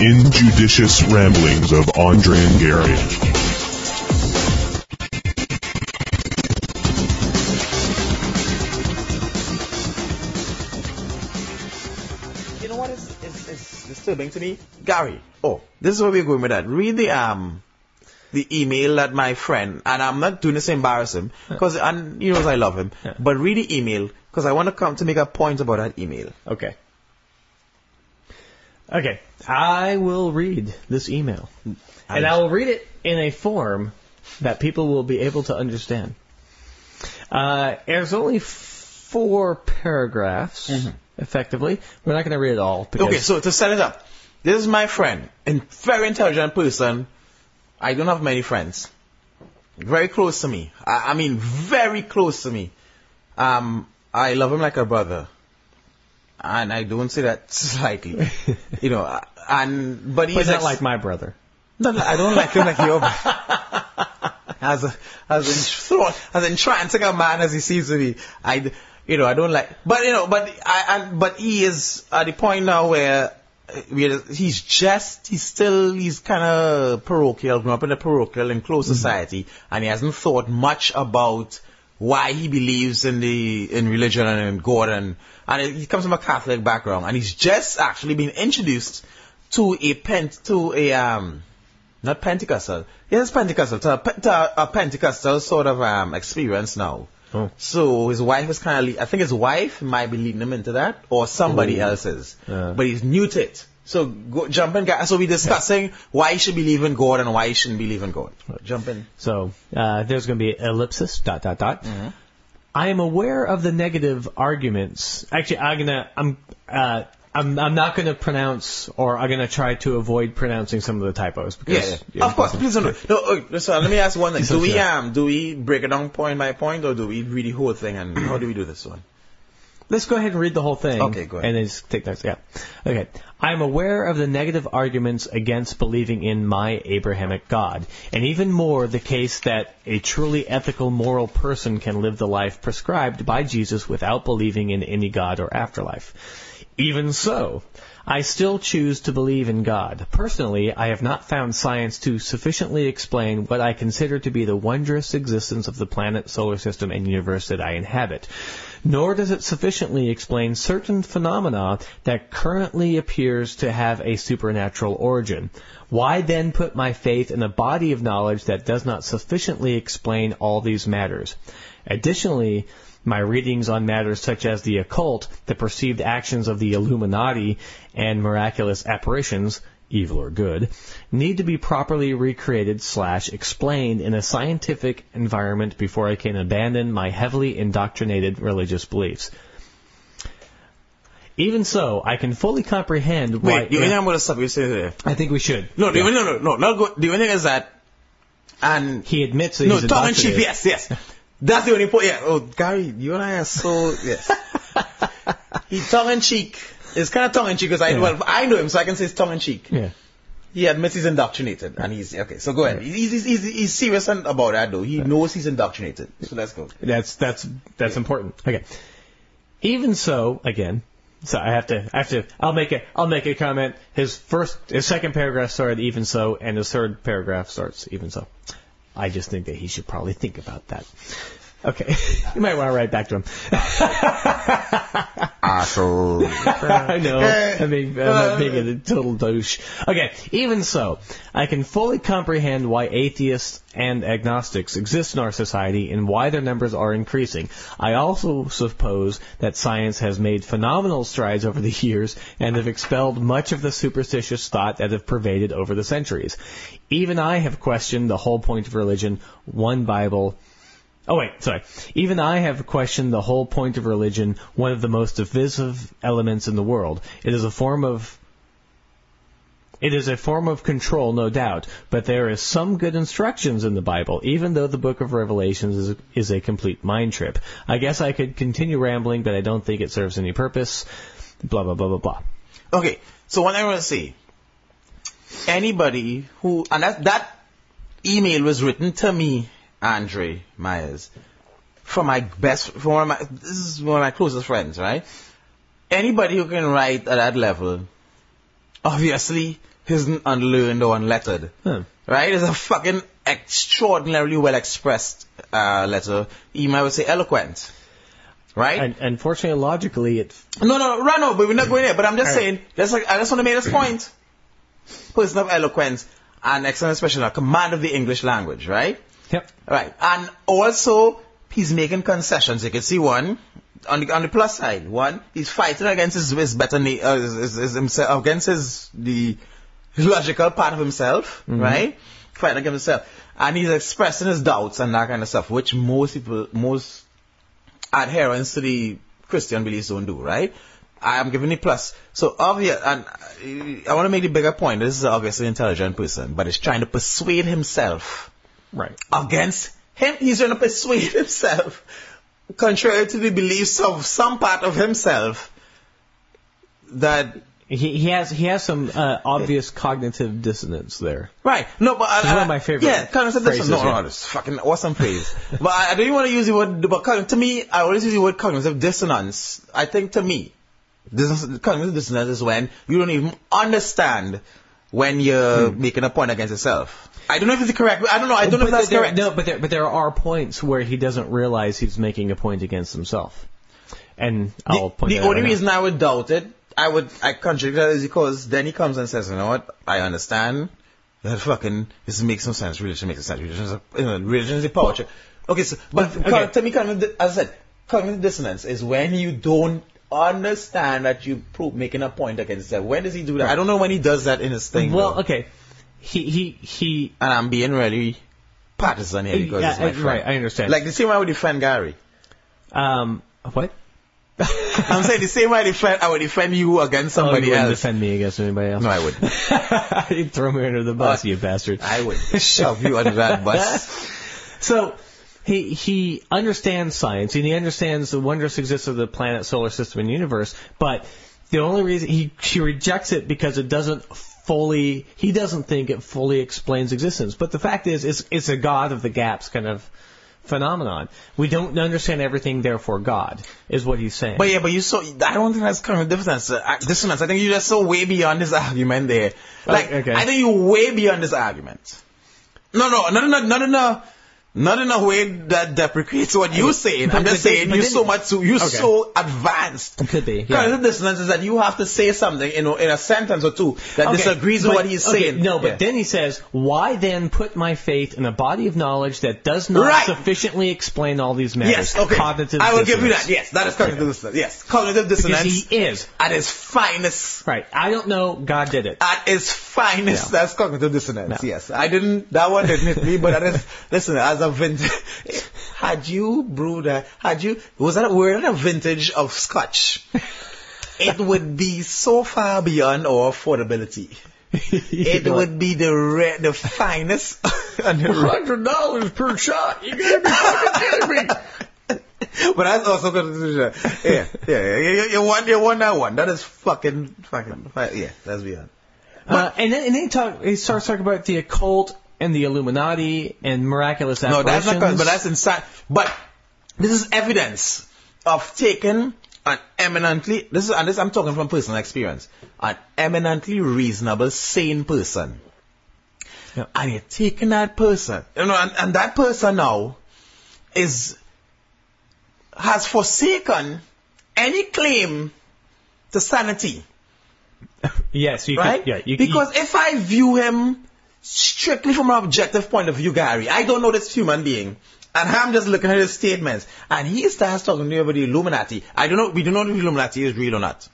injudicious ramblings of Andre and Gary. You know what is, is, is disturbing to me? Gary, oh, this is where we're going with that. Read the, um, the email that my friend, and I'm not doing this to embarrass him, because, and he knows I love him, but read the email, because I want to come to make a point about that email. Okay. Okay, I will read this email. And I will read it in a form that people will be able to understand. Uh, there's only four paragraphs, effectively. We're not going to read it all. Because Okay, so to set it up, this is my friend, a very intelligent person. I don't have many friends. Very close to me. I, I mean, very close to me. Um, I love him like a brother. And I don't say that slightly. you know, and, but he's But not ex- like my brother. No, no, I don't like him like your brother. as a, as in as entrancing a man as he seems to be. I, you know, I don't like, but you know, but I, and but he is at the point now where uh, he's just, he's still, he's kind of parochial, grew up in a parochial and closed society, and he hasn't thought much about why he believes in the in religion and in God and and he comes from a Catholic background and he's just actually been introduced to a pent to a um not Pentecostal. Yes, Pentecostal to a, to a, Pentecostal sort of um experience now. Oh. So his wife is kind of, I think his wife might be leading him into that, or somebody Oh. else is. Yeah. But he's new to it. So go, jump in, guys. So we're discussing why he should believe in God and why he shouldn't believe in God. Jump in. So uh, there's going to be ellipsis dot dot dot. I am aware of the negative arguments. Actually, I'm gonna I'm uh, I'm I'm not going to pronounce or I'm going to try to avoid pronouncing some of the typos Yeah, because yeah. of course. Please don't. No, oh, listen, let me ask one thing. Do we um do we break it down point by point, or do we read the whole thing? And how do we do this one? Let's go ahead and read the whole thing. Okay, go ahead. And then just take notes. Yeah. Okay. I am aware of the negative arguments against believing in my Abrahamic God, and even more the case that a truly ethical, moral person can live the life prescribed by Jesus without believing in any God or afterlife. Even so, I still choose to believe in God. Personally, I have not found science to sufficiently explain what I consider to be the wondrous existence of the planet, solar system, and universe that I inhabit. Nor does it sufficiently explain certain phenomena that currently appears to have a supernatural origin. Why then put my faith in a body of knowledge that does not sufficiently explain all these matters? Additionally, my readings on matters such as the occult, the perceived actions of the Illuminati, and miraculous apparitions, evil or good, need to be properly recreated slash explained in a scientific environment before I can abandon my heavily indoctrinated religious beliefs. Even so, I can fully comprehend why. Wait, the only thing I'm going to stop you saying there. I think we should. No, Yeah. no, no, no, not go, the only thing is that, and He admits that no, he's tongue in cheek, yes, yes. That's the only point. Yeah. Oh, Gary, you and I are so yes. he tongue in cheek. It's kind of tongue in cheek because I Yeah. well I know him, so I can say it's tongue in cheek. Yeah. He admits he's indoctrinated, and he's okay. So go ahead. He's he's, he's, he's serious about that though. He knows he's indoctrinated. So let's go. That's that's that's important. Okay. Even so, again, so I have to I have to I'll make a I'll make a comment. His first his second paragraph started even so, and his third paragraph starts even so. I just think that he should probably think about that. Okay, you might want to write back to him. Asshole. I know. I mean, I'm not uh. being a total douche. Okay, even so, I can fully comprehend why atheists and agnostics exist in our society and why their numbers are increasing. I also suppose that science has made phenomenal strides over the years and have expelled much of the superstitious thought that have pervaded over the centuries. Even I have questioned the whole point of religion, one Bible, Oh wait, sorry. Even I have questioned the whole point of religion, one of the most divisive elements in the world. It is a form of it is a form of control, no doubt, but there is some good instructions in the Bible, even though the book of Revelations is, is a complete mind trip. I guess I could continue rambling, but I don't think it serves any purpose. Blah, blah, blah, blah, blah. Okay, so what I want to say, anybody who, and that, that email was written to me, Andre Myers, from my best, from one of my, this is one of my closest friends, right? Anybody who can write at that level, obviously, isn't unlearned or unlettered. Hmm. Right? It's a fucking extraordinarily well expressed uh, letter. Even I would say eloquent. Right? And unfortunately, logically, it no, no, no, no, but we're not going there. But I'm just right. saying, that's like I just want to make this point. Person of eloquence and excellent expression, a command of the English language, right? Yep. Right. And also, he's making concessions. You can see one on the on the plus side. One, he's fighting against his, his better na- uh, his, his, his himself against his the logical part of himself, right? Fighting against himself, and he's expressing his doubts and that kind of stuff, which most people, most adherents to the Christian beliefs don't do, right? I'm giving it plus. So obvious, and uh, I want to make the bigger point. This is obviously an intelligent person, but he's trying to persuade himself Right. against him. He's trying to persuade himself, contrary to the beliefs of some part of himself, that He, he has he has some uh, obvious cognitive dissonance there. right. No, but It's one of my favorite Yeah, of phrases, No, yeah. no, it's fucking awesome phrase. but I, I don't even want to use the word. But to me, I always use the word cognitive dissonance. I think to me, this cognitive dissonance is when you don't even understand when you're Hmm. making a point against yourself. I don't know if it's correct. I don't know. I don't know if that's there, correct. No, but there, but there are points where he doesn't realize he's making a point against himself. And I'll the, point the that out only right now. reason I would doubt it, I would, I contradict that is because then he comes and says, you know what, I understand that fucking, this makes some sense, religion makes no sense, religion is, a, you know, religion is a power. Okay, so, but Okay. to me, cognitive, as I said, cognitive dissonance is when you don't understand that you prove making a point against yourself. When does he do that? I don't know when he does that in his thing. Well, though. okay. He he he. And I'm being really partisan here because Yeah, it's my I- friend. right, I understand. Like the same way I would defend Gary. Um, what? I'm saying the same way I defend, I would defend you against Oh, somebody you wouldn't else. defend me against anybody else. No, I wouldn't. You'd throw me under the bus, Uh, you bastard. I would shove you under that bus. So he he understands science and he understands the wondrous existence of the planet, solar system, and universe. But the only reason he he rejects it because it doesn't fully he doesn't think it fully explains existence. But the fact is, it's it's a God of the gaps kind of phenomenon. We don't understand everything, therefore God is what he's saying. But yeah, but you so I don't think that's kind of dissonance. Uh, dissonance. I think you're just so way beyond this argument there. Like okay. I think you're way beyond this argument. No, no, no, no, no, no, a, not in a way that deprecates what you're saying. I'm just but saying you're so much, so, you're Okay. so advanced. It could be, yeah. Cognitive dissonance is that you have to say something in a, in a sentence or two that Okay, disagrees with what he's okay, saying. No, but Yeah. then he says, "Why then put my faith in a body of knowledge that does not Right. sufficiently explain all these matters?" Yes, okay. Cognitive. I will give you that. Yes, that is cognitive dissonance. Yes, cognitive Because dissonance he is at its finest. right. I don't know. God did it. At its finest, Yeah. that's cognitive dissonance. No. Yes, I didn't. That one didn't hit me, but that is. Listen, as a vintage, had you brewed a, had you was that a, were that a vintage of Scotch? it would be so far beyond our affordability. It would be the re- the finest hundred dollars per shot. You gotta be fucking kidding me. But that's also good. Yeah, yeah, yeah. You, you won, you won that one. That is fucking, fucking, yeah. Let's be honest. Uh, and then, and then he, talk, he starts talking about the occult and the Illuminati and miraculous apparitions. No, that's not. But that's inside. But this is evidence of taking an eminently. This is and this I'm talking from personal experience. An eminently reasonable, sane person, Yeah. and you're taking that person, you know, and, and that person now is has forsaken any claim to sanity. yes, you right? could, yeah, you, because if I view him strictly from an objective point of view, Gary, I don't know this human being. And I'm just looking at his statements. And he starts talking to me about the Illuminati. I don't know, we don't know if the Illuminati is real or not.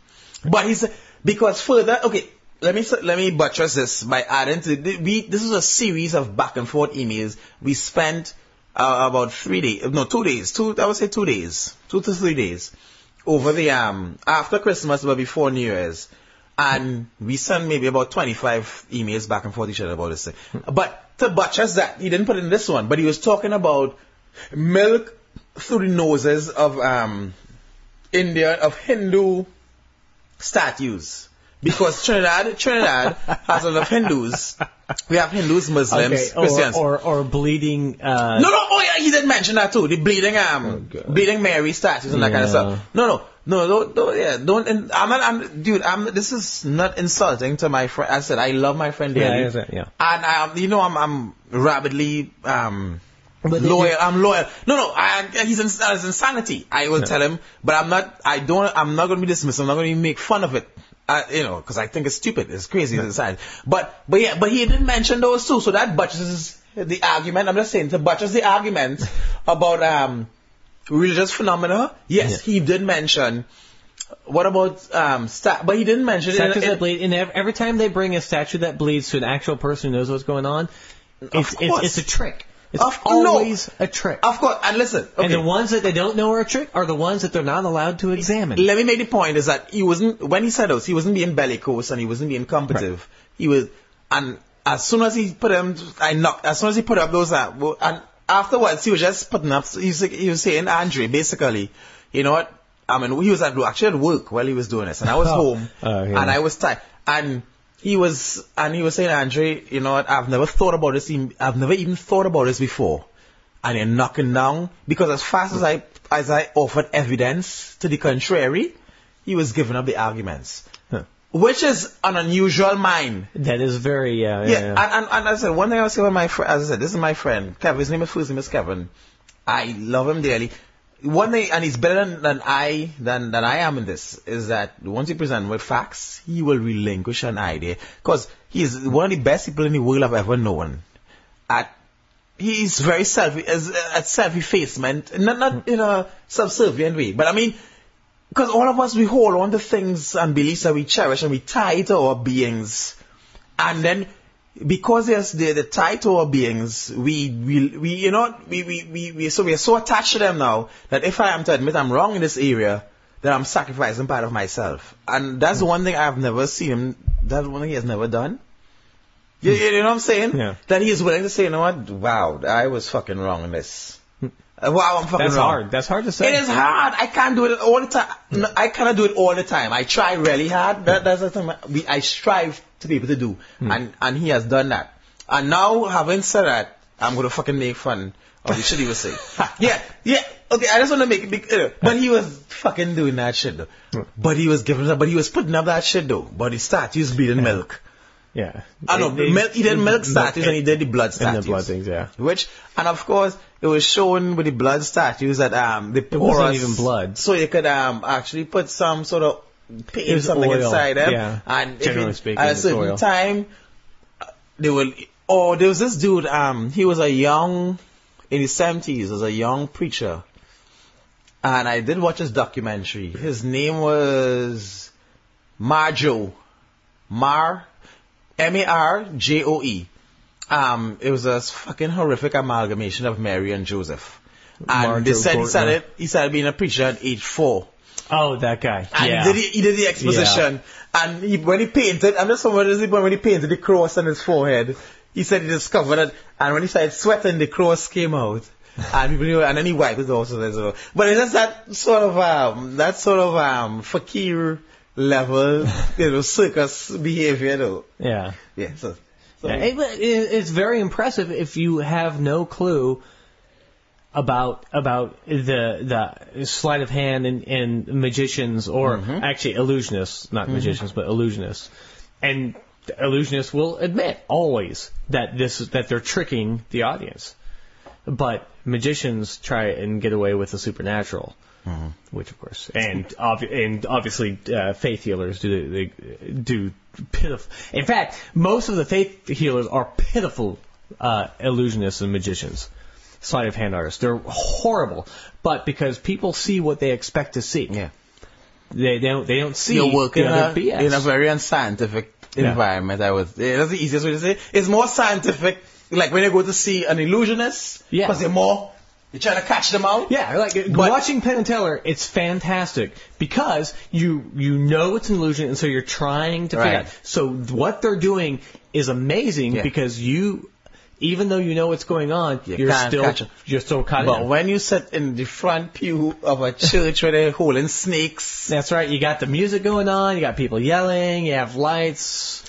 But he's, because further, okay, let me, let me buttress this by adding to, we, this is a series of back and forth emails. We spent uh, about three days, no, two days, two, I would say two days, two to three days over the, um, after Christmas but before New Year's. And we sent maybe about 25 emails back and forth each other about this thing. But to buttress that, he didn't put in this one, but he was talking about milk through the noses of, um, India, of Hindu statues. Because Trinidad, Trinidad has a lot of Hindus. We have Hindus, Muslims, okay, or, Christians. or or bleeding. Uh, No, no, oh yeah, he did mention that too. The bleeding, um, bleeding Mary statues and that kind of stuff. No, no, No, don't, don't, yeah, don't. And I'm not, I'm, dude, I'm. This is not insulting to my friend. I said I love my friend Yeah, dearly, I understand, yeah. and um, you know, I'm, I'm rapidly um But loyal. I'm loyal. No, no, I, he's in, that's insanity. I will tell him, but I'm not. I don't. I'm not going to be dismissive. I'm not going to make fun of it. Uh, you know, because I think it's stupid. It's crazy. It's insane. But, but yeah, but he didn't mention those two, so that butches the argument. I'm just saying to buttress the argument about um religious phenomena. Yes, he did mention. What about um? Sta- but he didn't mention it. Statues in- that bleed, and every time they bring a statue that bleeds to an actual person who knows what's going on, it's, it's, it's a trick. It's Of- no. always a trick. Of course, and listen. Okay. And the ones that they don't know are a trick are the ones that they're not allowed to examine. Let me make the point is that he wasn't when he said those, he wasn't being bellicose and he wasn't being combative. He was, and as soon as he put him, I knocked. As soon as he put up those, uh, and afterwards he was just putting up. He was, he was saying, Andre, basically, you know what? I mean, he was at actually at work while he was doing this, and I was home, Oh, yeah. and I was tired, and. He was, and he was saying, Andre, you know what? I've never thought about this. I've never even thought about this before and you're knocking down because as fast as I as I offered evidence to the contrary, he was giving up the arguments. Which is an unusual mind. That is very, uh, Yeah, yeah, And, and, and I said one thing I was saying with my friend, as I said, this is my friend Kevin. His name is first name is Kevin. I love him dearly. One thing, and he's better than, than I than than I am in this is that once you present with facts, he will relinquish an idea because he is one of the best people in the world I've ever known. At he's very self as at self effacement, not not in a subservient way, but I mean, because all of us we hold on to things and beliefs that we cherish and we tie to our beings, and then because there's the the tie to our beings, we we we you know we we we, we so we are so attached to them now that if I am to admit I'm wrong in this area, then I'm sacrificing part of myself, and that's one thing I've never seen him. That's one thing he has never done. You, you know what I'm saying? Yeah. That he is willing to say, you know what? Wow, I was fucking wrong in this. Uh, Wow, I'm fucking That's wrong. hard. That's hard to say. It is hard. I can't do it all the time. No, I cannot do it all the time. I try really hard. That, that's the thing we, I strive to be able to do. And, and he has done that. And now, having said that, I'm going to fucking make fun of the shit he was saying. yeah, yeah. Okay, I just want to make it big. Uh, but he was fucking doing that shit though. But he was giving up, but he was putting up that shit though. But he statues bleeding milk. Yeah. I know, It- it- milk, he did milk statues and he did the blood statues. and the blood things, yeah. Which, and of course, it was shown with the blood statues that um the It wasn't even blood. so you could um actually put some sort of paint something oil, inside them, yeah. and Generally it- speaking, at a certain oil. time uh, they will. Oh, there was this dude. Um, he was a young in his seventies. Was a young preacher, and I did watch his documentary. His name was Marjoe, Mar, M A R J O E. Um, it was a fucking horrific amalgamation of Mary and Joseph. And they Marjoe said he started, he started being a preacher at age four. Oh, that guy. And yeah. he, did, he did the exposition. And he, when he painted, I'm just wondering when he painted the cross on his forehead, he said he discovered it. And when he started sweating, the cross came out. And people knew, and then he wiped it also as well. But it's just that sort of, um, that sort of, um, fakir level, you know, circus behavior though. yeah. Yeah, so. So Yeah, it- it- it's very impressive if you have no clue about about the the sleight of hand and, and magicians or Mm-hmm. actually illusionists, not magicians, but illusionists. And the illusionists will admit always that this that they're tricking the audience. But magicians try and get away with the supernatural. Mm-hmm. Which of course, and and obviously, uh, faith healers do they do pitiful. In fact, most of the faith healers are pitiful uh, illusionists and magicians, sleight of hand artists. They're horrible, but because people see what they expect to see, yeah. they, they don't they don't see You're in a, BS. in a very unscientific Yeah. environment. I would. yeah, That's the easiest way to say. it. It's more scientific. Like when you go to see an illusionist, Yeah. because they're more. You're trying to catch them out. Yeah, like But- watching Penn and Teller, it's fantastic because you you know it's an illusion, and so you're trying to figure Right. out. So what they're doing is amazing Yeah. because you, even though you know what's going on, You you are can't still you're still caught But in. when you sit in the front pew of a church where they're holding snakes, That's right. You got the music going on. You got people yelling. You have lights.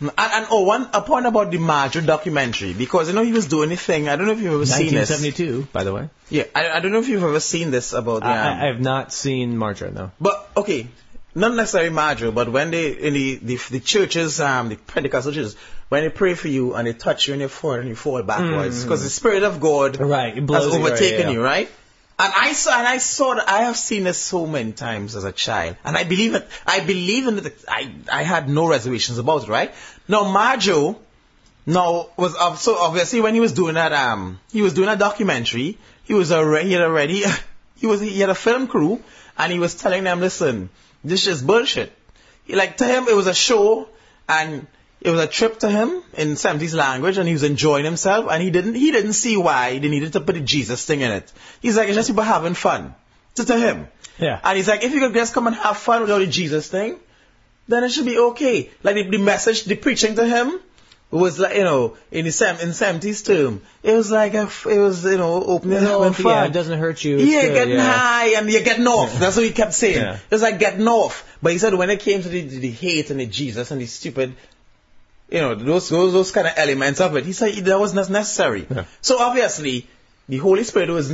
And, and oh, one a point about the Marjorie documentary because you know he was doing a thing. I don't know if you've ever seen this. 1972, by the way. Yeah, I, I don't know if you've ever seen this about. I, um, I, I have not seen Marjorie, no. But okay, not necessarily Marjorie, but when they in the the, the churches, um, the Pentecostal churches, when they pray for you and they touch you on your forehead and you fall backwards because the Spirit of God Right, has overtaken you, right? And I saw, and I saw that I have seen this so many times as a child, and I believe it. I believe in it. I I had no reservations about it, right? Now Marjoe, now was so obviously when he was doing that, um, he was doing a documentary. He was already he had already he was he had a film crew, and he was telling them, listen, this is bullshit. He, like to him, it was a show, and it was a trip to him in 70s language, and he was enjoying himself, and he didn't he didn't see why they needed to put the Jesus thing in it. He's like, it's just people having fun. To, to him. Yeah. And he's like, if you could just come and have fun without the Jesus thing, then it should be okay. Like the, the message, the preaching to him was like, you know, in the sem- in 70s term, it was like, a f it was, you know, opening and having fun. yeah, it doesn't hurt you. It's Yeah, good, getting yeah. high and you're getting off. That's what he kept saying. Yeah. It was like getting off. But he said when it came to the, the hate and the Jesus and the stupid, you know, those those, those kind of elements of it, he said that was not necessary. Yeah. So obviously, the Holy Spirit was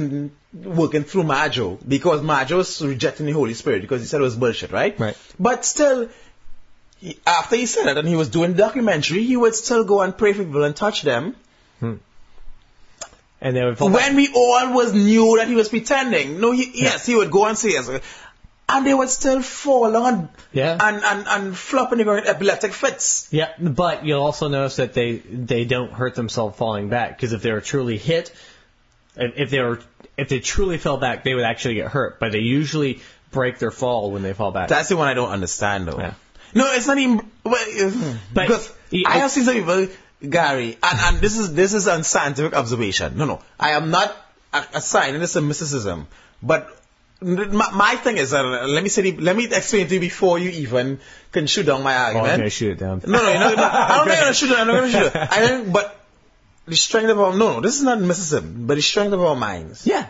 working through Marjoe because Marjoe was rejecting the Holy Spirit because he said it was bullshit, right? Right. But still, he, after he said it and he was doing the documentary, he would still go and pray for people and touch them hmm. And would fall back. when we all was knew that he was pretending. No, he, yes, he would go and say yes. And they would still fall on Yeah. and, and, and flop in the ground epileptic fits. Yeah, but you'll also notice that they they don't hurt themselves falling back because if they were truly hit, if if they were if they truly fell back, they would actually get hurt. But they usually break their fall when they fall back. That's the one I don't understand though. Yeah. No, it's not even, well, uh, But- because Yeah, I have seen some people, Gary, and, and this is, this is unscientific observation. No, no, I am not a- assigning this a mysticism, but my, my thing is, uh, let me say, the- let me explain to you before you even can shoot down my argument. oh, I'm gonna shoot it down. No, no, no, no. I'm not gonna shoot it. I'm not gonna shoot it. I think, but the strength of our no, no, this is not mysticism, but the strength of our minds Yeah,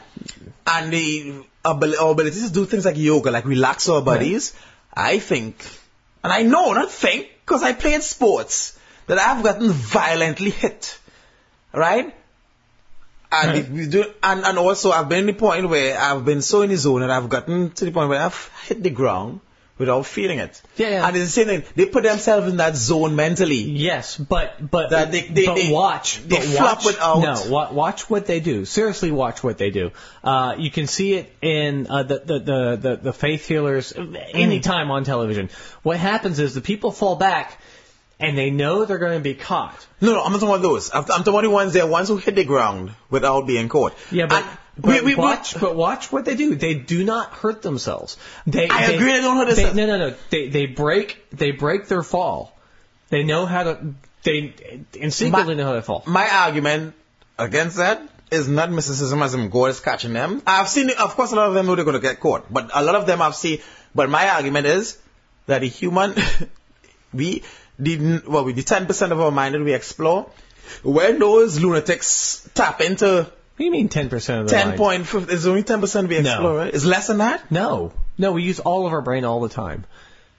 and the abil- our ability to do things like yoga, like relax our bodies. I think, and I know, not think, because I played sports that I've gotten violently hit, right? And, we do, and and also I've been in the point where I've been so in the zone that I've gotten to the point where I've hit the ground without feeling it. Yeah, yeah. And it's the same thing. They put themselves in that zone mentally. Yes, but but That they- they- but they- watch they but flop watch, without- no wa- watch what they do. Seriously, watch what they do. Uh, you can see it in uh, the, the the the the faith healers anytime on television. What happens is the people fall back, and they know they're going to be caught. No, no, I'm not talking about those. I'm, I'm talking about the ones there, ones who hit the ground without being caught. Yeah, but, And but we- we- we- watch, but watch what they do. They do not hurt themselves. They, I they, agree they don't hurt they- No, no, no. They they break they break their fall. They know how to. They instinctively My- know how to fall. my argument against that is not mysticism as in God is catching them. I've seen, of course, a lot of them know they're going to get caught, but a lot of them I've seen. But my argument is that a human, we, the, well, we, the 10% of our mind that we explore, when those lunatics tap into What do you mean ten percent of the 10 mind? point, it's only 10% we explore, right? It's less than that? No, no. We use all of our brain all the time.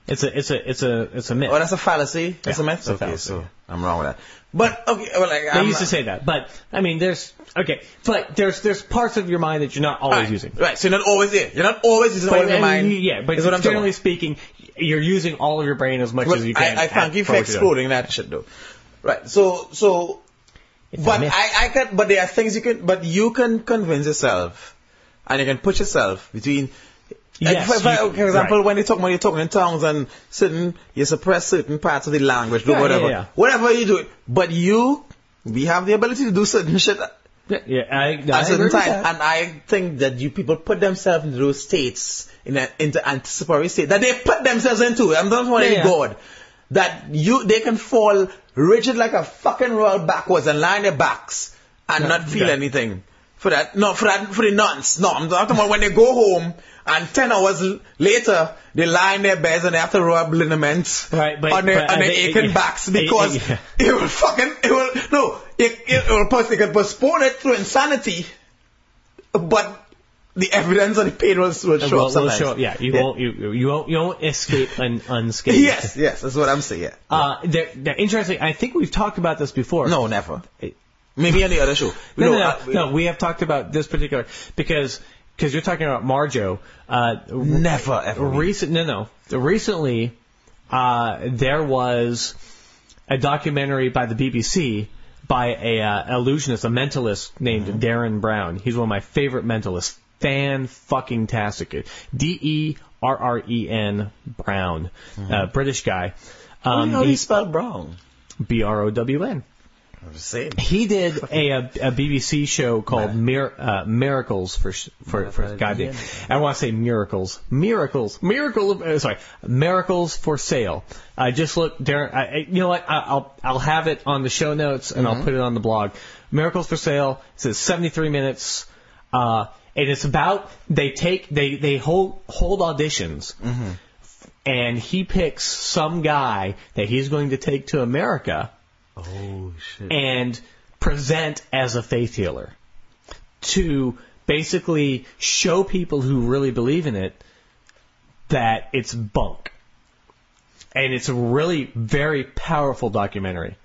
It's a it's a it's a it's a myth. Oh, that's a fallacy. That's Yeah, a myth. it's a okay, fallacy. so I'm wrong with that. But okay, well, like, they I'm used to say that, but I mean, there's okay, but there's there's parts of your mind that you're not always right, using. Right, so you're not always there. You're not always using all of your mind. yeah, but generally speaking, you're using all of your brain as much Well, as you can. I, I thank you for what you're doing. exploding that shit though. Right. So so It's but. I, I can but there are things you can but you can convince yourself and you can put yourself between Yes, Like, for, you- for example, right. when you talk when you're talking in tongues and certain you suppress certain parts of the language, do Yeah, whatever, yeah, yeah. whatever you do. But you, we have the ability to do certain shit Yeah, I, I at agree certain with time, and I think that you people put themselves into those states in a, into anticipatory state that they put themselves into. I'm not talking Yeah, yeah. God. That you they can fall rigid like a fucking roll backwards and lie on their backs and not feel yeah. anything. For that, no, for that, for the nuns. No, I'm talking about when they go home and ten hours later they lie in their beds and they have to rub liniments Right, but- on their, but on their aching yeah. backs because it- yeah. it will fucking, it will, no, it, it will, post- it can postpone it through insanity, but the evidence on the page will, will show Will- up will show up. Yeah, you won't you, you won't you won't escape un, unscathed. Yes, yes, that's what I'm saying. Yeah. Uh, they're, they're interesting. I think we've talked about this before. No, never. Maybe on the other show. No, no, no, uh, no. We have talked about this particular because because you're talking about Marjoe. Uh, Never ever. recent no no recently uh, there was a documentary by the BBC by a uh, illusionist, a mentalist named Mm-hmm. Derren Brown. He's one of my favorite mentalists. Fan fucking tastic. D E R R E N Brown, uh, British guy. Um, How do you he- spell brown? B R O W N. He did a, a, a BBC show called Mir- uh, Miracles for sh- for for goddamn. I want to say miracles, miracles, miracle. Of, uh, sorry, miracles for sale. I just look, Derren. I, you know what? I, I'll I'll have it on the show notes and I'll put it on the blog. Miracles for sale. It says 73 minutes. Uh, and it's about they take they they hold hold auditions. And he picks some guy that he's going to take to America Oh shit. and present as a faith healer to basically show people who really believe in it that it's bunk. And it's a really very powerful documentary.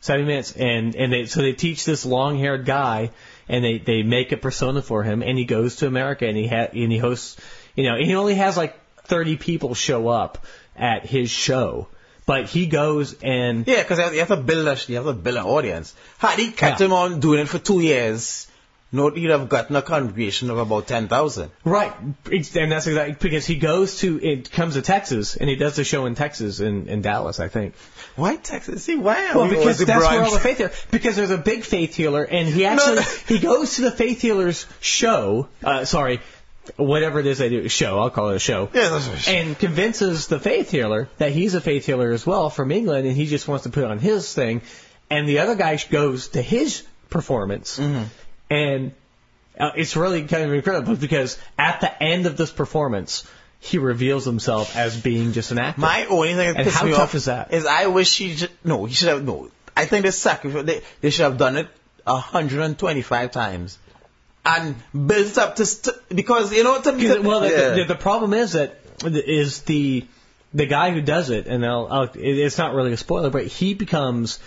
70 minutes and and they so they teach this long-haired guy and they they make a persona for him and he goes to America and he ha- and he hosts you know, he only has like 30 people show up at his show. But he goes and Yeah, because you have to build a, you have to build an audience. Had he kept Yeah. him on doing it for two years, no, he'd have gotten a congregation of about ten thousand. Right, and that's exactly because he goes to it comes to Texas and he does the show in Texas in, in Dallas, I think. Why Texas? See, why? Well, we because that's where all the faith healer. Because there's a big faith healer, and he actually No. he goes to the faith healer's show. Uh, sorry, whatever it is they do, show. I'll call it a show. Yeah, that's what- And convinces the faith healer that he's a faith healer as well from England, and he just wants to put on his thing. And the other guy goes to his performance, Mm-hmm. and uh, it's really kind of incredible because at the end of this performance, he reveals himself as being just an actor. My only thing that And how me tough off is that? Is I wish he just, no, he should have no. I think they sacrifice. They, they should have done it 125 times and built up to st- because you know to, Because, well, the, yeah. the, the problem is that is the the guy who does it, and I'll, I'll, it's not really a spoiler, but he becomes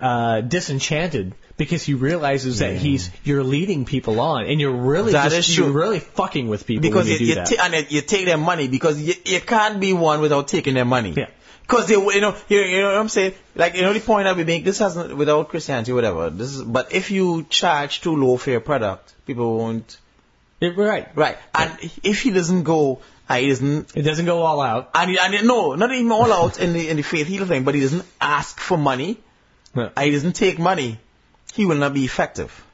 uh, disenchanted because he realizes that he's you're leading people on, and you're really That just, is true. you're really fucking with people because you, you do you, ta- and it- you take their money because you, you can't be one without taking their money. Yeah. Because they, you know, you, you know what I'm saying? Like, you know, the point that we make, this hasn't, without Christianity, whatever. This is, but if you charge too low for your product, people won't. It- right. Right. And if he doesn't go, he doesn't, It doesn't go all out. and, he, and he- no, not even all out in the in the faith healer thing, but he doesn't ask for money. And he doesn't take money. He will not be effective.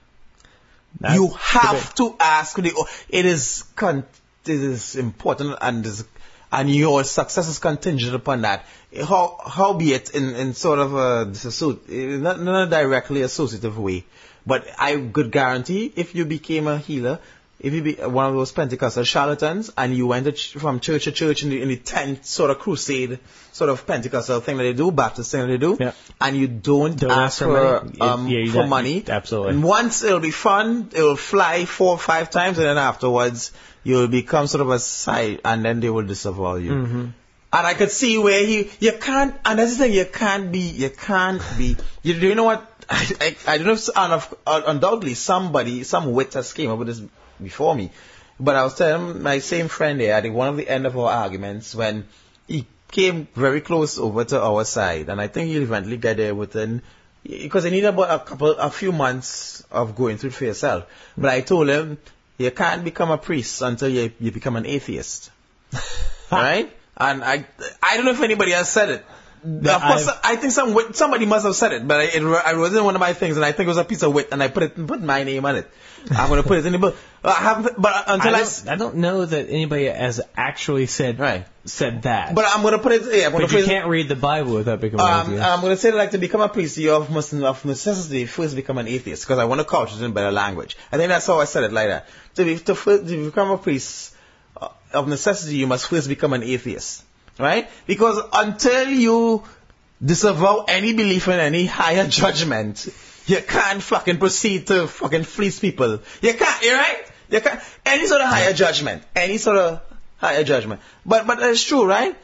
That- you have to ask the. It is con, it is important, and is, and your success is contingent upon that. How how be it in in sort of a not not a directly associative way, but I could guarantee if you became a healer. If you be one of those Pentecostal charlatans and you went to ch- from church to church in the, in the tent sort of crusade, sort of Pentecostal thing that they do, Baptist thing that they do, Yeah. and you don't, Don't ask ask for for, money. um, Yeah, for money, absolutely. and once it'll be fun, it'll fly four or five times, and then afterwards you'll become sort of a side, and then they will disavow you. Mm-hmm. And I could see where he, you can't, and that's the thing, you can't be, you can't be, you, do you know what, I, I, I don't know if, and of- uh, undoubtedly somebody, some wit has came up with this before me, but I was telling my same friend there at the- one of the end of our arguments when he came very close over to our side, and I think he'll eventually get there within, because he needed about a couple, a few months of going through it for yourself. But I told him, you can't become a priest until you, you become an atheist. right? And I, I don't know if anybody has said it. of course, I've- I think some somebody must have said it, but I, it, I wrote it in one of my things, and I think it was a piece of wit, and I put it, put my name on it. I'm gonna put it in the book. I haven't, but until I I, don't, I don't know that anybody has actually said Right. said that. but I'm gonna put it. Yeah, I'm But you it. can't read the Bible without becoming an Um, atheist. I'm going to say like to become a priest, you must of necessity first become an atheist because I want to couch it in better language. I think that's how I said it like that. To, be, to, to become a priest uh, of necessity, you must first become an atheist, right? Because until you disavow any belief in any higher judgment, you can't fucking proceed to fucking fleece people. You can't, you right? They can any sort of higher judgment, any sort of higher judgment. But but it's true, right?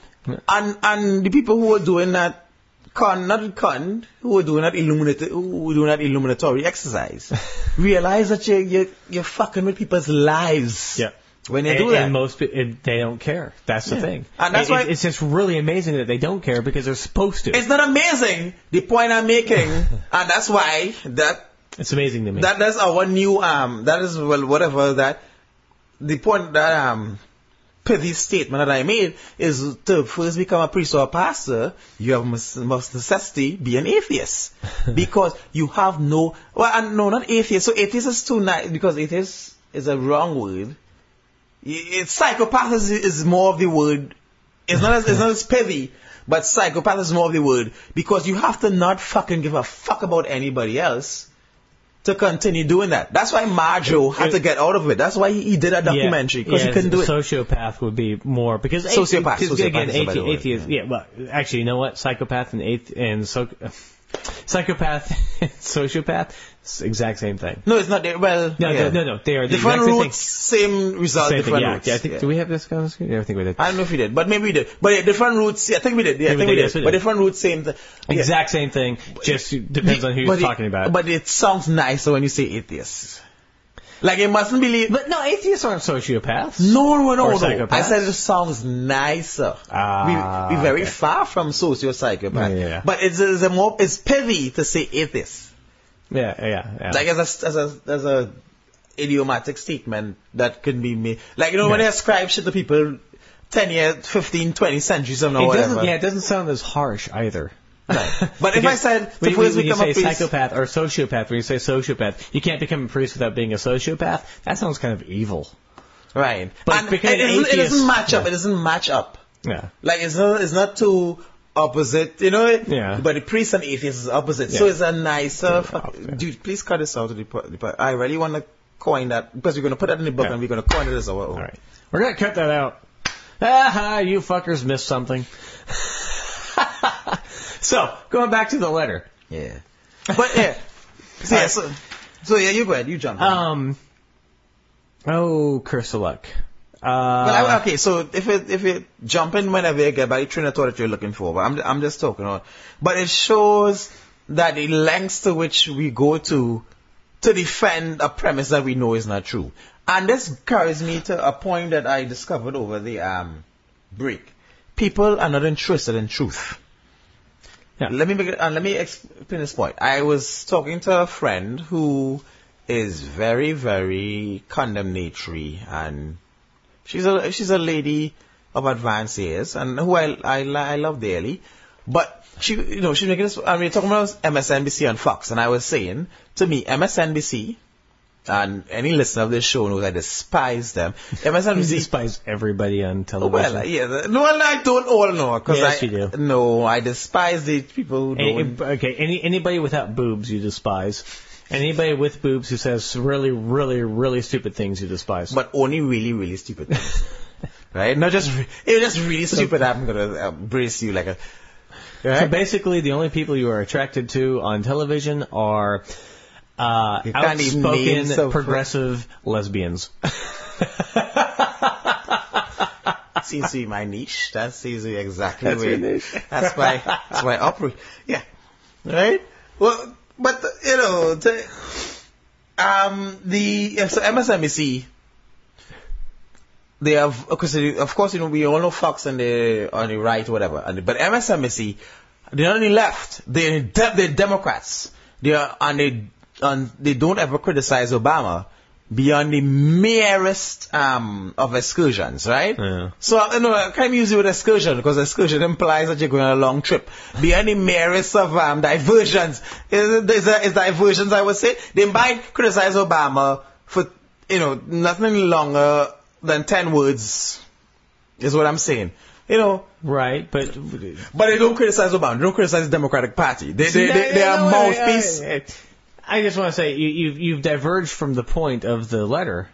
And and the people who were doing that con, not con, who were doing that illuminati, who were doing that illuminatory exercise, realize that you you you're fucking with people's lives. Yeah. When they and, do that. and most it, they don't care. That's the Yeah. thing. And that's It- why- it's just really amazing that they don't care because they're supposed to. It's not amazing. The point I'm making, and that's why that It's amazing to me. that that's our new um that is well whatever that the point that um pithy statement that I made is to first become a priest or a pastor, you have must, must necessity be an atheist because you have no well and no not atheist. So atheist is too nice because atheist is a wrong word. It's psychopath is, is more of the word. It's not as, it's not as pithy, but psychopath is more of the word because you have to not fucking give a fuck about anybody else to continue doing that. That's why Marjoe had to get out of it. That's why he, he did a documentary because yeah, he couldn't do it. Sociopath would be more because Sociopath, sociopath again, is a better athe- atheist. Yeah. well, actually, you know what? Psychopath and athe- and so, psychopath sociopath, exact same thing. no, it's not. there. Well, No, yeah. no, no, no, they are the different roots, same result, Same different Yeah, roots. yeah. I think. Yeah. Do we have this on the screen? Yeah, I think we did. I don't know if we did, but maybe we did. But yeah, different roots. Yeah, I think we did. Yeah, I think we did, did. yes, we But different roots, same thing. Exact same thing. Just depends on who you're talking about. But it sounds nicer when you say atheist. Like it mustn't believe. But no, atheists aren't sociopaths. No, no, no, Or no. psychopaths. I said it sounds nicer. Ah, we, we very okay. far from socio-psychopath. Yeah, yeah, yeah. But it's, it's a more, it's petty to say atheist. Yeah, yeah, yeah. Like as a, as a, as a idiomatic statement that can be made. Like, you know, when they ascribe shit to people 10 years, 15, 20 centuries from now, it whatever. doesn't. Yeah, it doesn't sound as harsh either. Right. But if I said, to when, when you say a priest, psychopath or sociopath, when you say sociopath, you can't become a priest without being a sociopath. That sounds kind of evil. right. But and becoming it, doesn't, it doesn't match up. yeah. It doesn't match up. Yeah. Like it's not it's not too opposite, you know. Yeah. But the priest and atheist is opposite, so it's a nicer. fuck- yeah. Dude, please cut this out of the. po- I really want to coin that because we're gonna put that in the book Yeah. and we're gonna coin it as our own. All right. We're gonna cut that out. Ah, you fuckers missed something. so, going back to the letter. Yeah. But yeah. So, yeah, so, so yeah, you go ahead. You jump. in. Um. Oh, curse of luck. Uh, Well, I- okay, so if it if it jump in whenever you get by the train of thought that you're looking for, but I'm I'm just talking on. But it shows that the lengths to which we go to to defend a premise that we know is not true, and this carries me to a point that I discovered over the um break. People are not interested in truth. Yeah. Let me make and uh, let me explain this point. I was talking to a friend who is very, very condemnatory, and she's a she's a lady of advanced years, and who I I, I love dearly. But she, you know, she's making this. I mean, talking about MSNBC and Fox, and I was saying to me, MSNBC. And any listener of this show knows I despise them. you despise everybody on Oh, television. well, yeah. No, I don't all know because Yes, I you do. no, I despise the people who Any, don't. okay, any anybody without boobs you despise. Anybody with boobs who says really, really, really stupid things you despise. but only really, really stupid things. right? Not just, re- it's just really stupid, I'm gonna uh, brace you like a, So basically, the only people you are attracted to on television are uh, You can't even name outspoken, some- progressive lesbians. seems to be my niche. That seems to be exactly That's where, your niche. that's why, that's why I operate. Yeah. Right? Well, but, you know, to, um, the, yeah, so MSNBC, they have, of course, of course, you know, we all know Fox on the, on the right, whatever, and, but MSNBC, they're on the left. They're, de- they're Democrats. They are, and they, and they don't ever criticize Obama beyond the merest, um, of excursions, right? Yeah. So, you know, I kind of use it with excursion because excursion implies that you're going on a long trip. Beyond the merest of um, diversions, is, is, is diversions, I would say. They might criticize Obama for, you know, nothing longer than 10 words, is what I'm saying. You know, Right, but but they don't criticize Obama. They don't criticize the Democratic Party. They, they, they, they are no, no, mouthpiece. I, just want to say you, you've you've diverged from the point of the letter.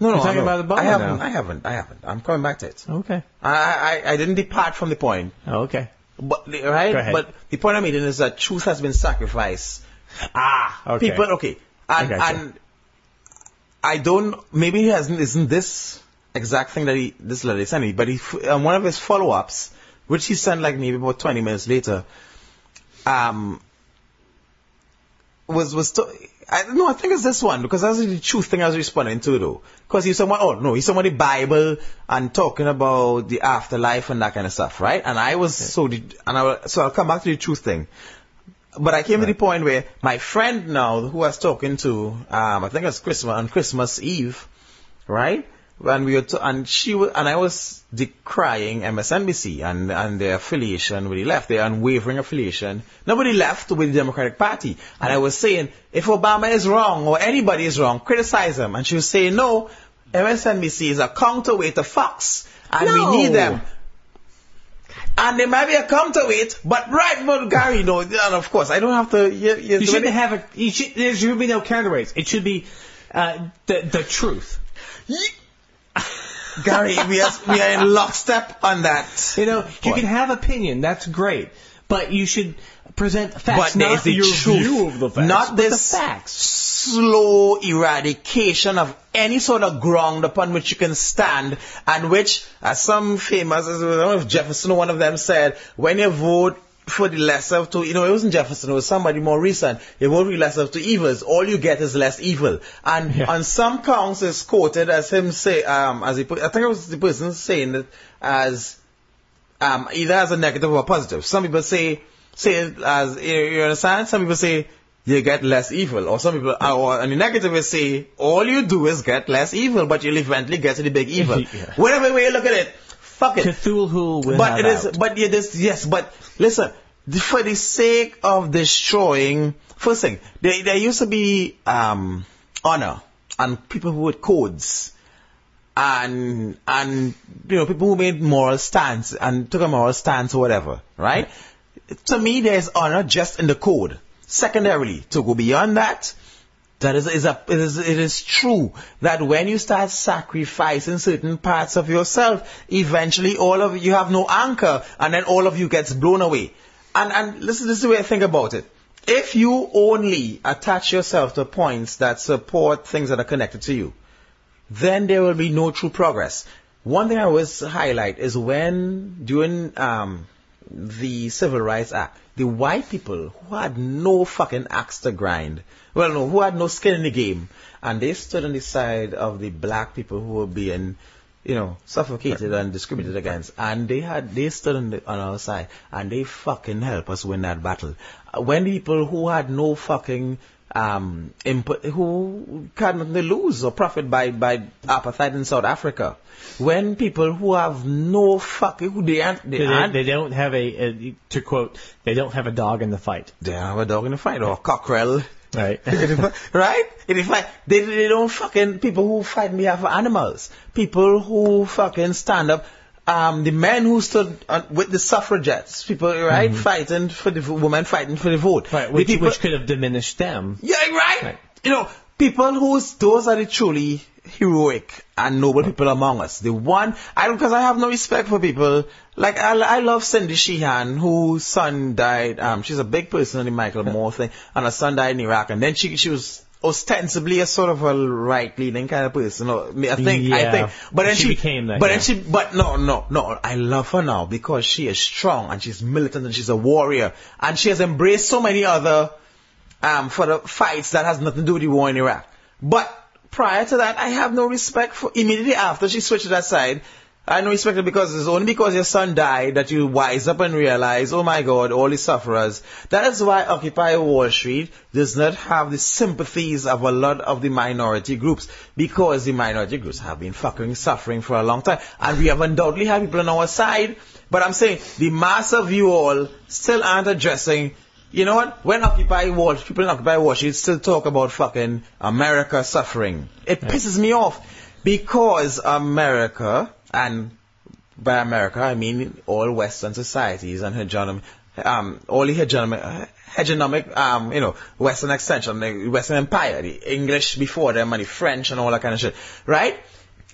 No, no, You're talking no. about Obama I haven't, now. I haven't, I haven't. I'm coming back to it. Okay. I, I, I didn't depart from the point. Oh, okay. But the- right, Go ahead. but the point I'm making is that truth has been sacrificed. Ah. Okay. People, okay, and I gotcha. and I don't. Maybe he hasn't. Isn't this exact thing that he this letter sent me? But he um, one of his follow ups, which he sent like maybe about 20 minutes later, um, was was. To, I no, I think it's this one because that's the truth thing I was responding to though. Because he's someone, oh no, he's someone the Bible and talking about the afterlife and that kind of stuff, right? And I was so, the, and I will- so I'll come back to the truth thing. But I came to the point where my friend now, who I was talking to, um, I think it was Christmas on Christmas Eve, right? And we were, to, and she was, and I was decrying MSNBC and and their affiliation with the left, their unwavering affiliation. Nobody left with the Democratic Party, and I was saying, if Obama is wrong or anybody is wrong, criticize him. And she was saying, no, MSNBC is a counterweight to Fox, and No. we need them. And there might be a counterweight, but right, but Gary, no, and of course, I don't have to. You, you, You shouldn't have a. You should, there should be no counterweights. It should be uh, the the truth. Gary, we are we are in lockstep on that. You know, you can have opinion. That's great, but you should present facts, But not the your truth, view of the facts, not this the facts. slow eradication of any sort of ground upon which you can stand, and which, as some famous, as I don't know if Jefferson one of them said, when you vote for the lesser of two, you know, it wasn't Jefferson, it was somebody more recent. It for the lesser of two evils, all you get is less evil. And Yeah. on some counts, it's quoted as him say, um, as he put, I think it was the person saying it as um, either as a negative or a positive. Some people say, say it as, you you understand? Some people say, you get less evil. Or some people, or and the negative is say, all you do is get less evil, but you'll eventually get to the big evil. Yeah. Whatever way you look at it, fuck it. Cthulhu will But it is, out. but it is, yes, but listen, for the sake of destroying, first thing, there, there used to be, um, honor and people who had codes and, and, you know, people who made moral stance and took a moral stance or whatever, right? To me, there's honor just in the code. Secondarily, to go beyond that, that is, is a, it, is, it is true that when you start sacrificing certain parts of yourself, eventually all of you have no anchor and then all of you gets blown away. And, and listen, this is the way I think about it. If you only attach yourself to points that support things that are connected to you, then there will be no true progress. One thing I always highlight is when during um, the Civil Rights Act, the white people who had no fucking axe to grind, well, no, who had no skin in the game, and they stood on the side of the black people who were being, you know, suffocated and discriminated against, and they had they stood on, the, on our side, and they fucking helped us win that battle. Uh, When people who had no fucking um, imp- who to lose or profit by, by apartheid in South Africa. When people who have no fucking, who they aren't, they, They, aren't, they don't have a, a, to quote, they don't have a dog in the fight. they have a dog in the fight or cockerel. Right. right? In the fight, they, they don't fucking, people who fight me of animals. People who fucking stand up, um, the men who stood on, with the suffragettes, people, right? Fighting for the, women fighting for the vote. Mm-hmm. Right, which, people- which could have diminished them. Yeah, right? Right. You know, people who's, those are the truly heroic and noble people among us. The one, I don't, cause I have no respect for people, like, I, I love Cindy Sheehan, whose son died, um, she's a big person in the Michael Moore thing, and her son died in Iraq, and then she, she was, ostensibly a sort of a right-leaning kind of person. I think, I think, but then She she, became that, But yeah. then she, but no, no, no. I love her now because she is strong and she's militant and she's a warrior and she has embraced so many other um, for the fights that has nothing to do with the war in Iraq. But prior to that, I have no respect for. Immediately after she switched that side, I no respect for because it's only because your son died that you wise up and realize, oh my God, all the sufferers. That is why Occupy Wall Street does not have the sympathies of a lot of the minority groups because the minority groups have been fucking suffering for a long time, and we have undoubtedly had people on our side. But I'm saying the mass of you all still aren't addressing you know what? When Occupy Wall, Street, people in Occupy Wall Street still talk about fucking America suffering. It pisses me off because America, and by America I mean all Western societies and hegemonic, um, all the hegemonic, hegemonic, um, you know, Western extension, the Western Empire, the English before them and the French and all that kind of shit, right?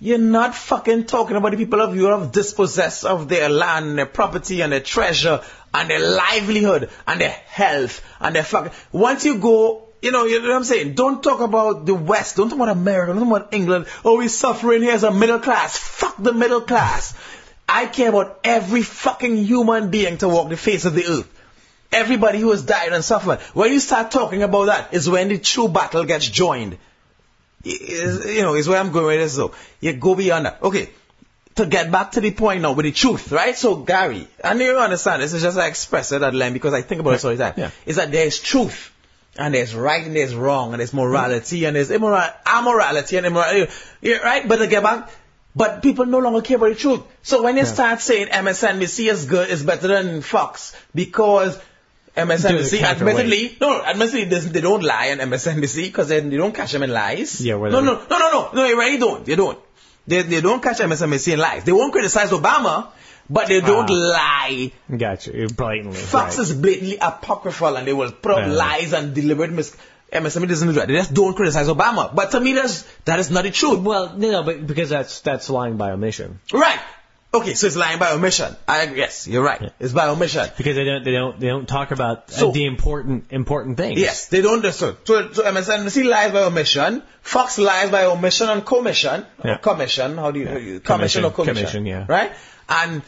You're not fucking talking about the people of Europe dispossessed of their land, their property, and their treasure, and their livelihood, and their health, and their fucking. Once you go you know, you know what I'm saying? Don't talk about the West. Don't talk about America. Don't talk about England. Oh, we're suffering here as a middle class. Fuck the middle class. I care about every fucking human being to walk the face of the earth. Everybody who has died and suffered. When you start talking about that is when the true battle gets joined. Is, you know, is where I'm going with this though. You go beyond that. Okay. To get back to the point now with the truth, right? So Gary, I know you understand this is just I express it at length because I think about it all the time. Yeah. Is that there's truth and there's right and there's wrong and there's morality and there's immoral, amorality and immorality. Yeah, right? But get back, but people no longer care about the truth. So when you start saying MSNBC is good, is better than Fox because MSNBC, admittedly, no, admittedly, they, they don't lie on MSNBC because they, they don't catch them in lies. Yeah, where no, no, no, no, no, no, you really don't. They don't. They, they don't catch MSNBC in lies. They won't criticize Obama, but they don't Ah. lie. Gotcha. Blatantly. Fox right. is blatantly apocryphal and they will put up Yeah. lies and deliberate mis. MSNBC doesn't do that. They just don't criticize Obama. But to me, that's, that is not the truth. Well, no, but because that's that's lying by omission. Right. Okay, so it's lying by omission. I. Yes, you're right. It's by omission. Because they don't they don't they don't talk about uh, the important important things. Yes, they don't do so. So, so MSNBC lies by omission. Fox lies by omission and commission. Yeah. Commission. How do you, you commission, Commission, or commission? commission, yeah. Right? And,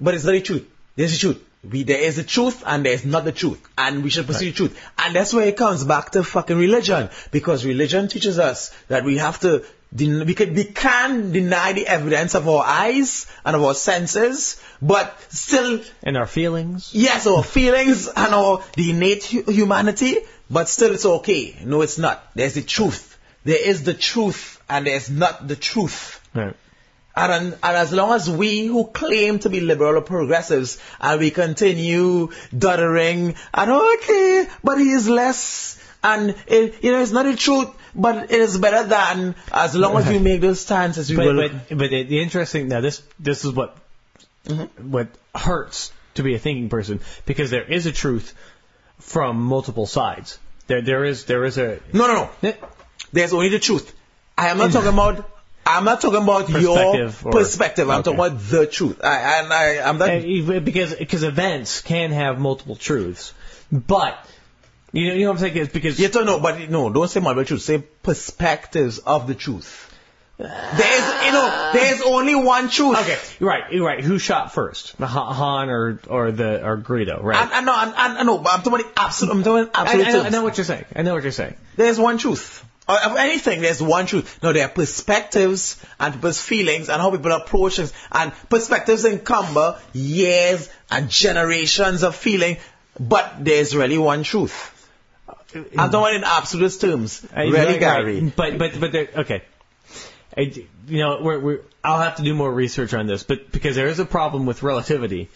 but it's not the truth. There's the truth. We, there is the truth and there's not the truth. And we should pursue the truth. And that's where it comes back to fucking religion. Because religion teaches us that we have to, den- we can, we can deny the evidence of our eyes and of our senses, but still And our feelings. Yes, our feelings and our the innate hu- humanity, but still it's okay. No, it's not. There's the truth. There is the truth, and there's not the truth. Right. And, and as long as we who claim to be liberal or progressives and we continue doddering and okay, but he is less and it, you know it's not the truth, but it is better than as long as we make those stances we But will. but but the, the interesting now this this is what Mm-hmm. what hurts to be a thinking person because there is a truth from multiple sides. There there is there is a no, no, no. There's only the truth. I am not talking about. I'm not talking about your Perspective or- I'm talking about the truth. I, and I, I'm not. Because because events can have multiple truths, but you know, you know what I'm saying? It's because You don't know, but no, don't say multiple truth. Say perspectives of the truth. There's, you know, there's only one truth. okay, you're right, you're right. Who shot first, the Han or or the or Greedo? Right. I, I know, I, I know, but I'm talking absolute. I'm talking I, absolute I, know, I know what you're saying. I know what you're saying. There's one truth. Of anything, there's one truth. No, there are perspectives and people's feelings and how people approach things. And perspectives encumber years and generations of feeling, but there's really one truth. Uh, I'm talking in absolute terms. Really, right, Gary. right. But but but there, okay. I, you know, we're, we're, I'll have to do more research on this, but because there is a problem with relativity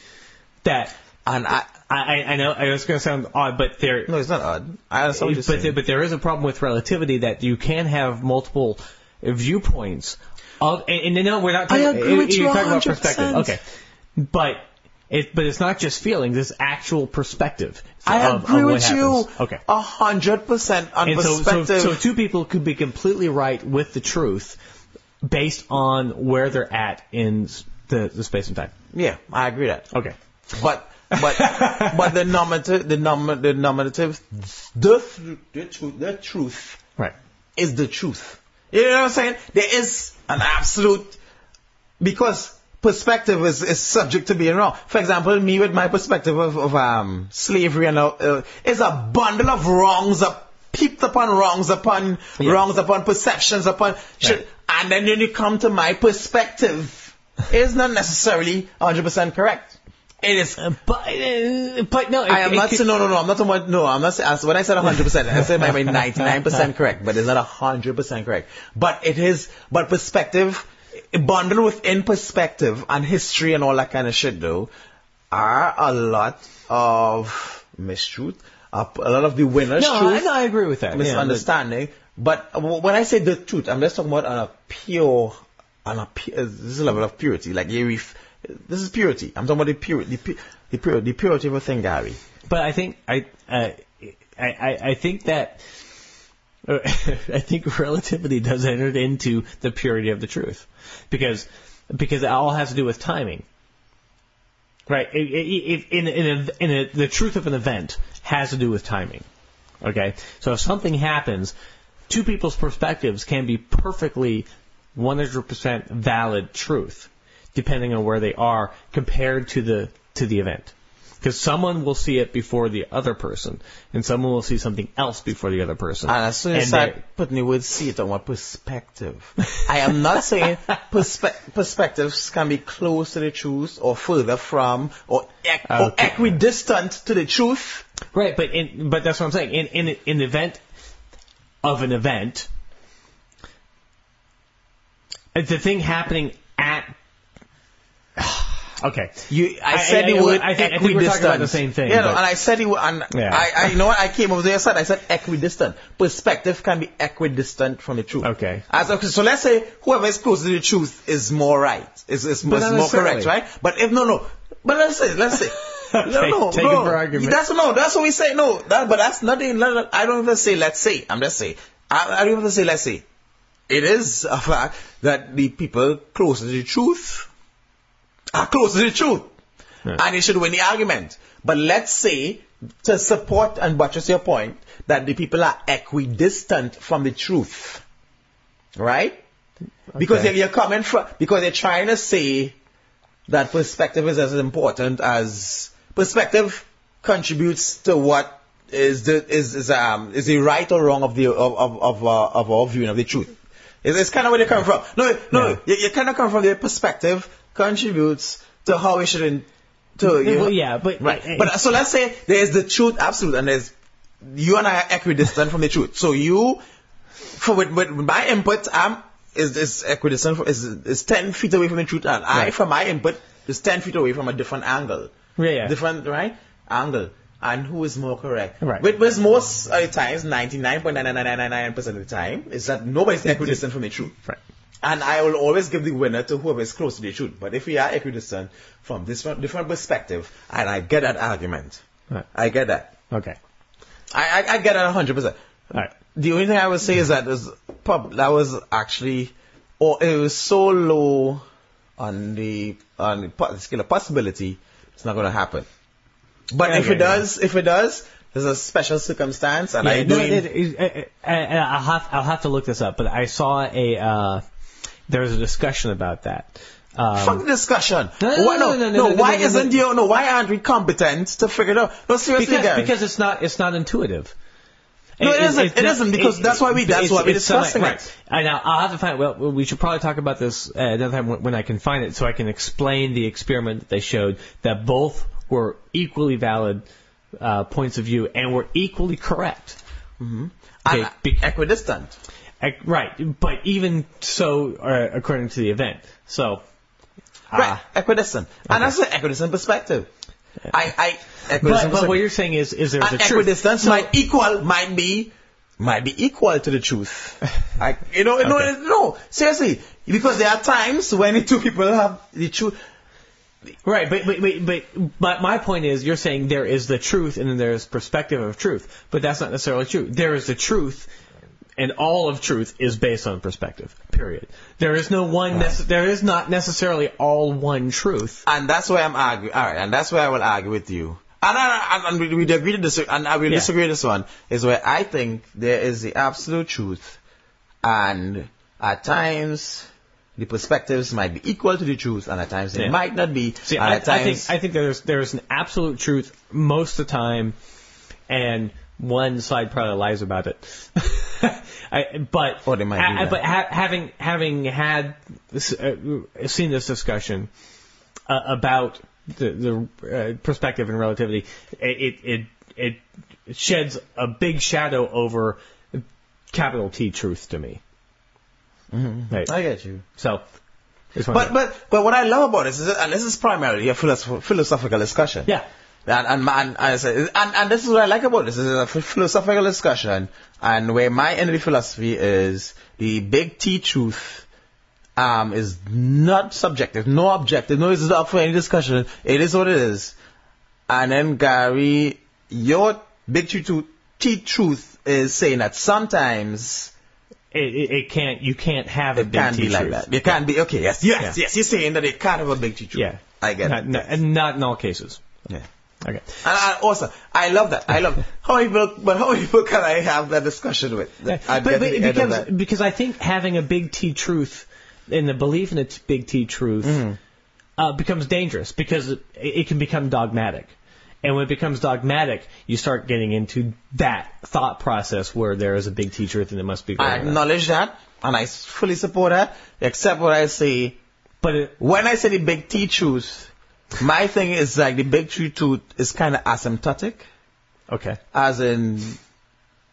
that And I, I, I know I it's going to sound odd, but there no, it's not odd. I understand but saying. there, but there is a problem with relativity that you can have multiple viewpoints of, and, and you know we're not. Talking, I agree with you're you talking 100%. perspective, okay, but. It, but it's not just feelings; it's actual perspective. I of- agree of with you. Okay. a hundred percent on And so, so, so two people could be completely right with the truth based on where they're at in the, the space and time. yeah, I agree that. Okay. But but but the nominative the nom the nominative the th- the truth the truth Right. is the truth. You know what I'm saying? There is an absolute because perspective is, is subject to being wrong. For example, me with my perspective of, of um, slavery and uh, is a bundle of wrongs up heaped upon wrongs upon wrongs upon perceptions upon shit. and then when you come to my perspective, it's not necessarily 100% correct. It is But, uh, but no, it, I am it not saying no, no, no. I'm not talking about no. I'm not saying when I said 100. percent I said maybe 99 percent correct, but it's not 100 percent correct. But it is. But perspective, bundled within perspective and history and all that kind of shit, though, are a lot of mistruth, a, a lot of the winner's No, I, truth, no, I agree with that. Yeah, misunderstanding. but when I say the truth, I'm just talking about on a pure, on a pu- uh, this is a level of purity. Like you, ref- this is purity. I'm talking about the purity, the, the the purity of a thing, Gary. But I think I uh, I, I I think that I think relativity does enter into the purity of the truth because because it all has to do with timing. Right. It, it, it, in in, a, in a, the truth of an event has to do with timing. Okay? So if something happens, two people's perspectives can be perfectly 100% valid truth, depending on where they are compared to the, to the event. Because someone will see it before the other person, and someone will see something else before the other person. Ah, and as soon as And I put the word see it on my perspective, I am not saying perspe- perspectives can be close to the truth or further from or, ec- ah, or equidistant to the truth. Right, but in, but that's what I'm saying. In in in the event of an event, it's the thing happening at. okay. You, I, I- said I- the I- word I think- I think we're talking about the same thing, Yeah, no, and I said it, and Yeah. I, I, you know what, I came over there, I said, I said equidistant. Perspective can be equidistant from the truth. Okay. As, okay, so let's say whoever is close to the truth is more right, is, is, is more correct, right? But if, no, no, but let's say, let's say, Okay, no, no, take no, it for argument. That's, no, that's what we say, no, that, but that's nothing, no, I don't even say, let's say, I'm just saying, I, I don't even say, let's say. It is a fact that the people close to the truth are close to the truth. Yeah. And they should win the argument. But let's say, to support and buttress your point, that the people are equidistant from the truth. Right? Because Okay. you're, you're coming from, because they're trying to say that perspective is as important as, perspective contributes to what is the, is, is, um, is the right or wrong of the, of, of, of, uh, of our viewing of the truth. It's, it's kind of where they come from. No, no, Yeah. you, you kind of come from their perspective contributes to how we should, in, to, you know, Well, yeah, but Right. But so let's say there's the truth absolute and there's you and I are equidistant from the truth. So you for with, with my input I'm is is equidistant from, is is ten feet away from the truth and I Right. from my input is ten feet away from a different angle. Yeah, yeah. Different right? Angle. And who is more correct? Right. Which was most of the times, 99.99999% of the time, is that nobody's equidistant from the truth. Right. And I will always give the winner to whoever is close to the truth. But if we are equidistant from different different perspective, and I get that argument, Right. I get that. Okay. I I, I get that hundred percent. All right. The only thing I would say is that is prob- that was actually, or it was so low on the on the scale of possibility, it's not going to happen. But Yeah, if yeah, it does, if it does, there's a special circumstance, and I Yeah, do. no, I, I, I'll have I'll have to look this up, but I saw a uh, there was a discussion about that. Um, Fuck the discussion. No, no, Why- no, no, no, no, no, why isn't you? No, why aren't we competent to figure it out? No, seriously, because, guys. because it's not it's not intuitive. No, it isn't. it's It not- isn't, because that's why we- that's why we're discussing it. right. I know I'll have to find. Well, we should probably talk about this uh, another time when, when I can find it, so I can explain the experiment that they showed that both were equally valid uh, points of view and were equally correct. and Okay, be- equidistant. Right, but even so, uh, according to the event. So, uh, Right, equidistant. And that's an equidistant perspective. I, I, equidistant but, but what you're saying is, is there's a truth. equidistance So- might equal, might be, might be equal to the truth. I, you know, no, no, seriously, because there are times when the two people have the truth. Right, but, but, but, but, but my point is, you're saying there is the truth and then there's perspective of truth, but that's not necessarily true. There is the truth, and all of truth is based on perspective. Period. There is no one. Nece- there is not necessarily all one truth. And that's why I'm arguing, alright, and that's why I will argue with you. And, I, and, and we, we agree to disagree, and I will Yeah. disagree with this one, is where I think there is the absolute truth, and at times, the perspectives might be equal to the truth, and at times they Yeah. might not be. See, I, I think I think there's there's an absolute truth most of the time, and one side probably lies about it. I, but Or they might do I- I- that. but ha- having having had this, uh, seen this discussion uh, about the the uh, perspective and relativity, it it it it sheds a big shadow over capital T truth to me. Right. I get you. So, But but but what I love about this is, and this is primarily a philosoph- philosophical discussion. Yeah. And and, and, and, and and this is what I like about this. This is a philosophical discussion, and where my the philosophy is the big T truth. Um, is not subjective, no objective, no, it's up for any discussion. It is what it is. And then Gary, your big T truth, T truth is saying that sometimes it, it, it can't you can't have a it big can't T be like that. It can't be okay. Yes, yes, Yeah. yes. You're saying that it can't have a big T truth. Yeah. I get not, it. not, and not in all cases. Yeah. Okay. And I, also, I love that. I love how many people, but how many people can I have that discussion with? But, I'd but get to the end of because, I think having a big T truth and the belief in a big T truth Mm-hmm. uh, becomes dangerous because it, it can become dogmatic. And when it becomes dogmatic, you start getting into that thought process where there is a big T truth and it must be I than that. acknowledge that, and I fully support that, except what I say, But it, when I say the big T truth, my thing is like the big T truth is kind of asymptotic, okay. as in,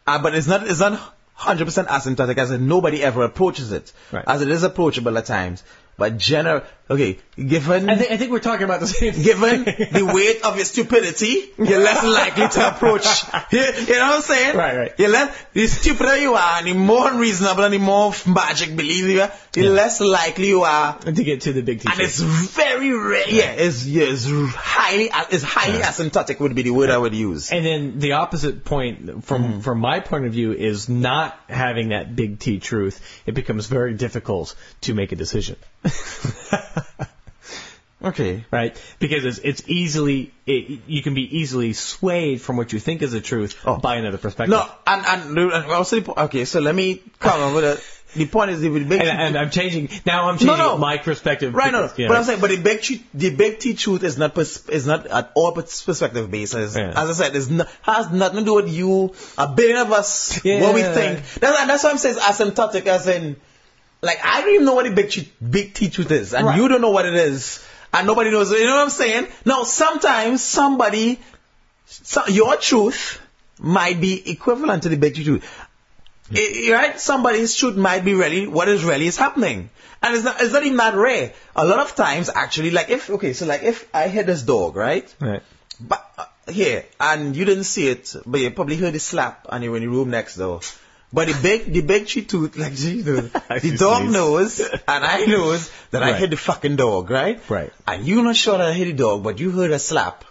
uh, but it's not, it's not 100% asymptotic, as in nobody ever approaches it, Right. as it is approachable at times. But general, okay, given I, think I think we're talking about the same given the weight of your stupidity, you're less likely to approach. You, you know what I'm saying? Right, right. You're less, the stupider you are, and the more unreasonable and the more magic believe you are, the Yeah. less likely you are. to get to the big T And it's very rare. Yeah, it's, yeah, it's highly, it's highly asymptotic would be the word I would use. And then the opposite point from Mm-hmm. from my point of view is not having that big T truth. It becomes very difficult to make a decision. Okay. right? Because it's, it's easily, it, you can be easily swayed from what you think is the truth Oh. by another perspective. No, and, and, and also, okay, so let me come on with it. The point is, the big And, and I'm changing, now I'm changing no. my perspective. Right, no, because, you but I'm saying, but the big, the big T truth is not pers- is not at all pers- perspective basis. Yeah. As I said, it's not, has nothing to do with you, a billion of us, Yeah. what we think. That's, that's why I'm saying it's asymptotic, as in, like I don't even know what the big tru- big T truth is, and Right. you don't know what it is, and nobody knows. You know what I'm saying? Now, sometimes somebody, so, your truth might be equivalent to the big T truth. I- right? Somebody's truth might be really what is really is happening. And it's not, it's not even that rare. A lot of times, actually, like if, okay, so like if I hit this dog, right? right. But, uh, here, and you didn't see it, but you probably heard the slap and you're in the room next door. But the big, the big tree tooth, like, you know, the dog knows, and I knows that I hit the fucking dog, right? Right. And you're not sure that I hit the dog, but you heard a slap.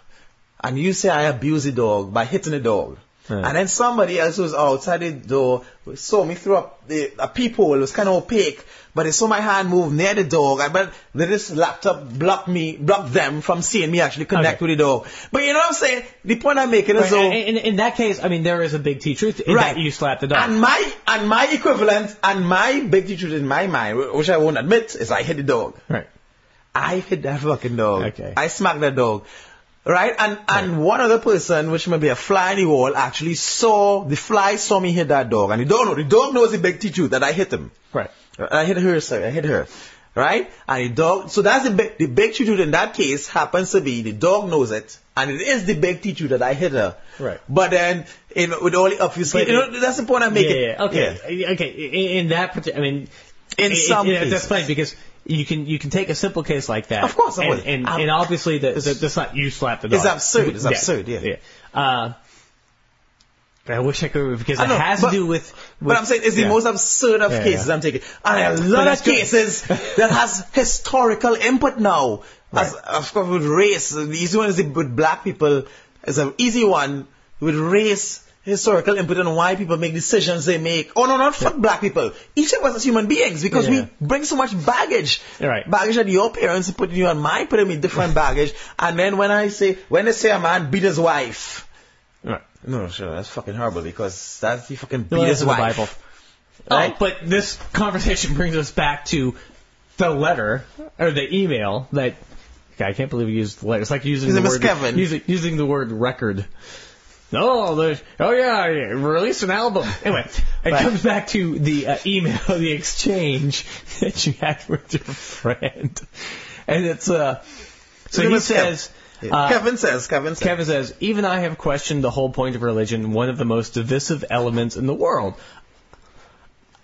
And you say I abuse the dog by hitting the dog. Right. And then somebody else was outside the door saw me through up the, a peephole. It was kind of opaque, but they saw my hand move near the dog. I bet this laptop blocked me, blocked them from seeing me actually connect Okay. with the dog. But you know what I'm saying? The point I'm making is Right, though, in, in that case, I mean, there is a big T truth in Right. that you slap the dog. And my and my equivalent and my big T truth in my mind, which I won't admit, is I hit the dog. right. I hit that fucking dog. Okay. I smacked that dog. Right? And and one other person, which may be a fly in the wall, actually saw the fly saw me hit that dog. And the dog know the dog knows the big T truth that I hit him. Right. I hit her, sorry, I hit her. Right? And the dog, so that's the big, the big truth in that case happens to be the dog knows it, and it is the big truth that I hit her. Right. But then, know, with all the obvious, you know, that's the point I'm making. yeah, okay. Okay. In, in that particular, I mean, In it- some it- that's cases. funny because you can you can take a simple case like that. Of course I and, would. and, Um, and obviously the, the, that's not you slap the dog. It's absurd. It's Yeah. absurd, yeah. Uh, I wish I could because I it know, has but- to do with, But I'm saying it's the yeah. most absurd of Yeah, cases yeah. I'm taking. And a lot of cases that has historical input now. As, of course, with race, the easy one is the- with black people. It's an easy one with race, historical input on why people make decisions they make. Oh no, not fuck black people. Each of us as human beings because we bring so much baggage. Right. Baggage that your parents put in you and mine put in me different baggage. And then when I say, when they say a man beat his wife, Right. No, sure, that's fucking horrible because that's he fucking beat his wife. Bible. Right? Oh, but this conversation brings us back to the letter or the email that. God, I can't believe we used the letter. It's like using the word Kevin. using using the word record. Oh, the, oh yeah, yeah, release an album. Anyway, it Right. comes back to the uh, email, the exchange that you had with your friend, and it's uh. So he says. Uh, Kevin says, Kevin says. Kevin says, even I have questioned the whole point of religion, one of the most divisive elements in the world.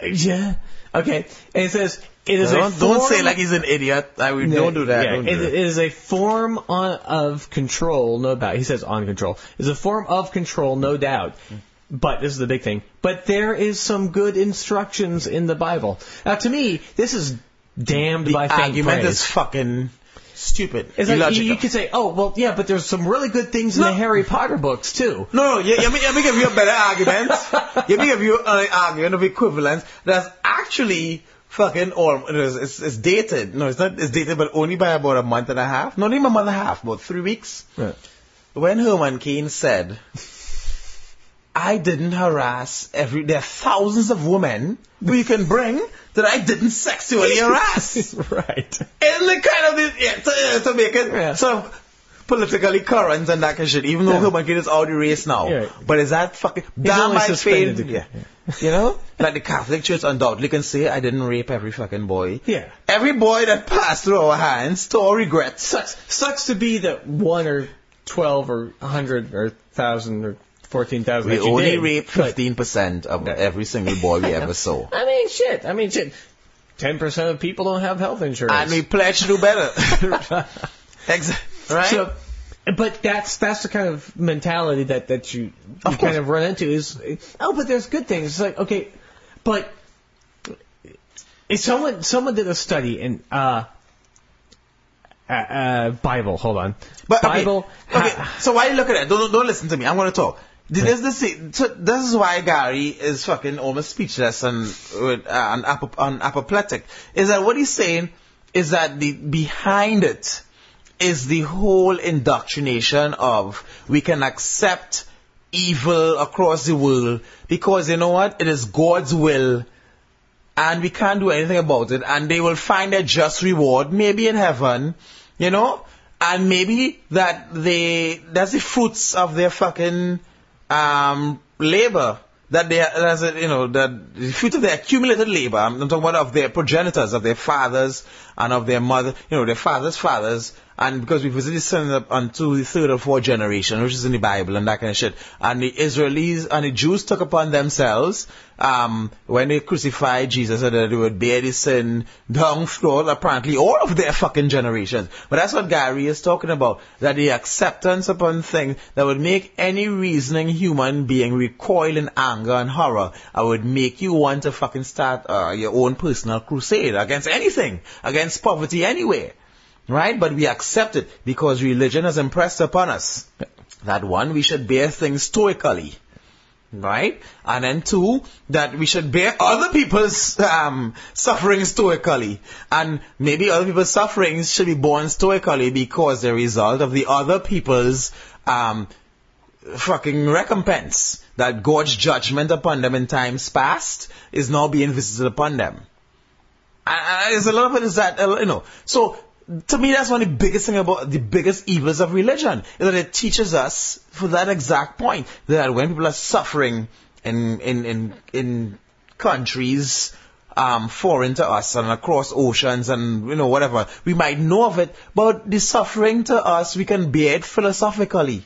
Yeah. Okay. And it says, it is a don't, don't say form- like he's an idiot. I would, don't do that. Yeah, don't it, do it is a form on, of control, no doubt. He says on control. It's a form of control, no doubt. But this is the big thing. But there is some good instructions in the Bible. Now, to me, this is damned The by faint argument praise. is fucking stupid. It's like you, could say, oh, well, yeah, but there's some really good things in No. the Harry Potter books too. no, no, yeah, let me, let me give you a better argument. let me give you an argument of equivalence that's actually fucking, or it's, it's, it's dated. No, it's not, it's dated, but only by about a month and a half. Not even a month and a half, about three weeks. Right. when Herman Cain said, I didn't harass every, there are thousands of women who you can bring that I didn't sexually harass. right. And the kind of, yeah, to, to make it Yeah. sort of politically current and that kind of shit, even though Yeah. Cain is out the race now. Yeah. But is that fucking, damn my faith. Yeah. You know? Like the Catholic Church undoubtedly can say, I didn't rape every fucking boy. Yeah. Every boy that passed through our hands, store regrets. Sucks. Sucks to be the one or twelve or a hundred or thousand or fourteen thousand. We that you only did. raped 15% of every single boy we ever saw. I mean, shit. I mean, shit. Ten percent of people don't have health insurance. And we pledge to do better. Ex- right? So, but that's that's the kind of mentality that that you, you Of kind of run into is oh, but there's good things. It's like okay, but if someone someone did a study in uh, uh, uh Bible. Hold on, But okay, Bible. Okay, ha- so why you look at that? Don't don't listen to me. I'm going to talk. This this so this is why Gary is fucking almost speechless and uh, and, apo, and apoplectic. Is that what he's saying? Is that the behind it is the whole indoctrination of we can accept evil across the world because you know what? It is God's will and we can't do anything about it and they will find a just reward maybe in heaven you know and maybe that they that's the fruits of their fucking um labor that they that's a, you know that the fruit of their accumulated labor I'm talking about of their progenitors of their fathers and of their mother you know their fathers fathers and because we've visited send up unto the third or fourth generation, which is in the Bible and that kind of shit. And the Israelis and the Jews took upon themselves, um, when they crucified Jesus, that they would bear the sin down throughout apparently all of their fucking generations. But that's what Gary is talking about, that the acceptance upon things that would make any reasoning human being recoil in anger and horror, I would make you want to fucking start uh, your own personal crusade against anything, against poverty anywhere right? But we accept it because religion has impressed upon us that one, we should bear things stoically, right? And then two, that we should bear other people's um, suffering stoically, and maybe other people's sufferings should be borne stoically because the result of the other people's um, fucking recompense that God's judgment upon them in times past is now being visited upon them. And, there's a lot of it is that, you know, so to me, that's one of the biggest thing about the biggest evils of religion is that it teaches us for that exact point that when people are suffering in in in in countries um, foreign to us and across oceans and you know whatever, we might know of it, but the suffering to us we can bear it philosophically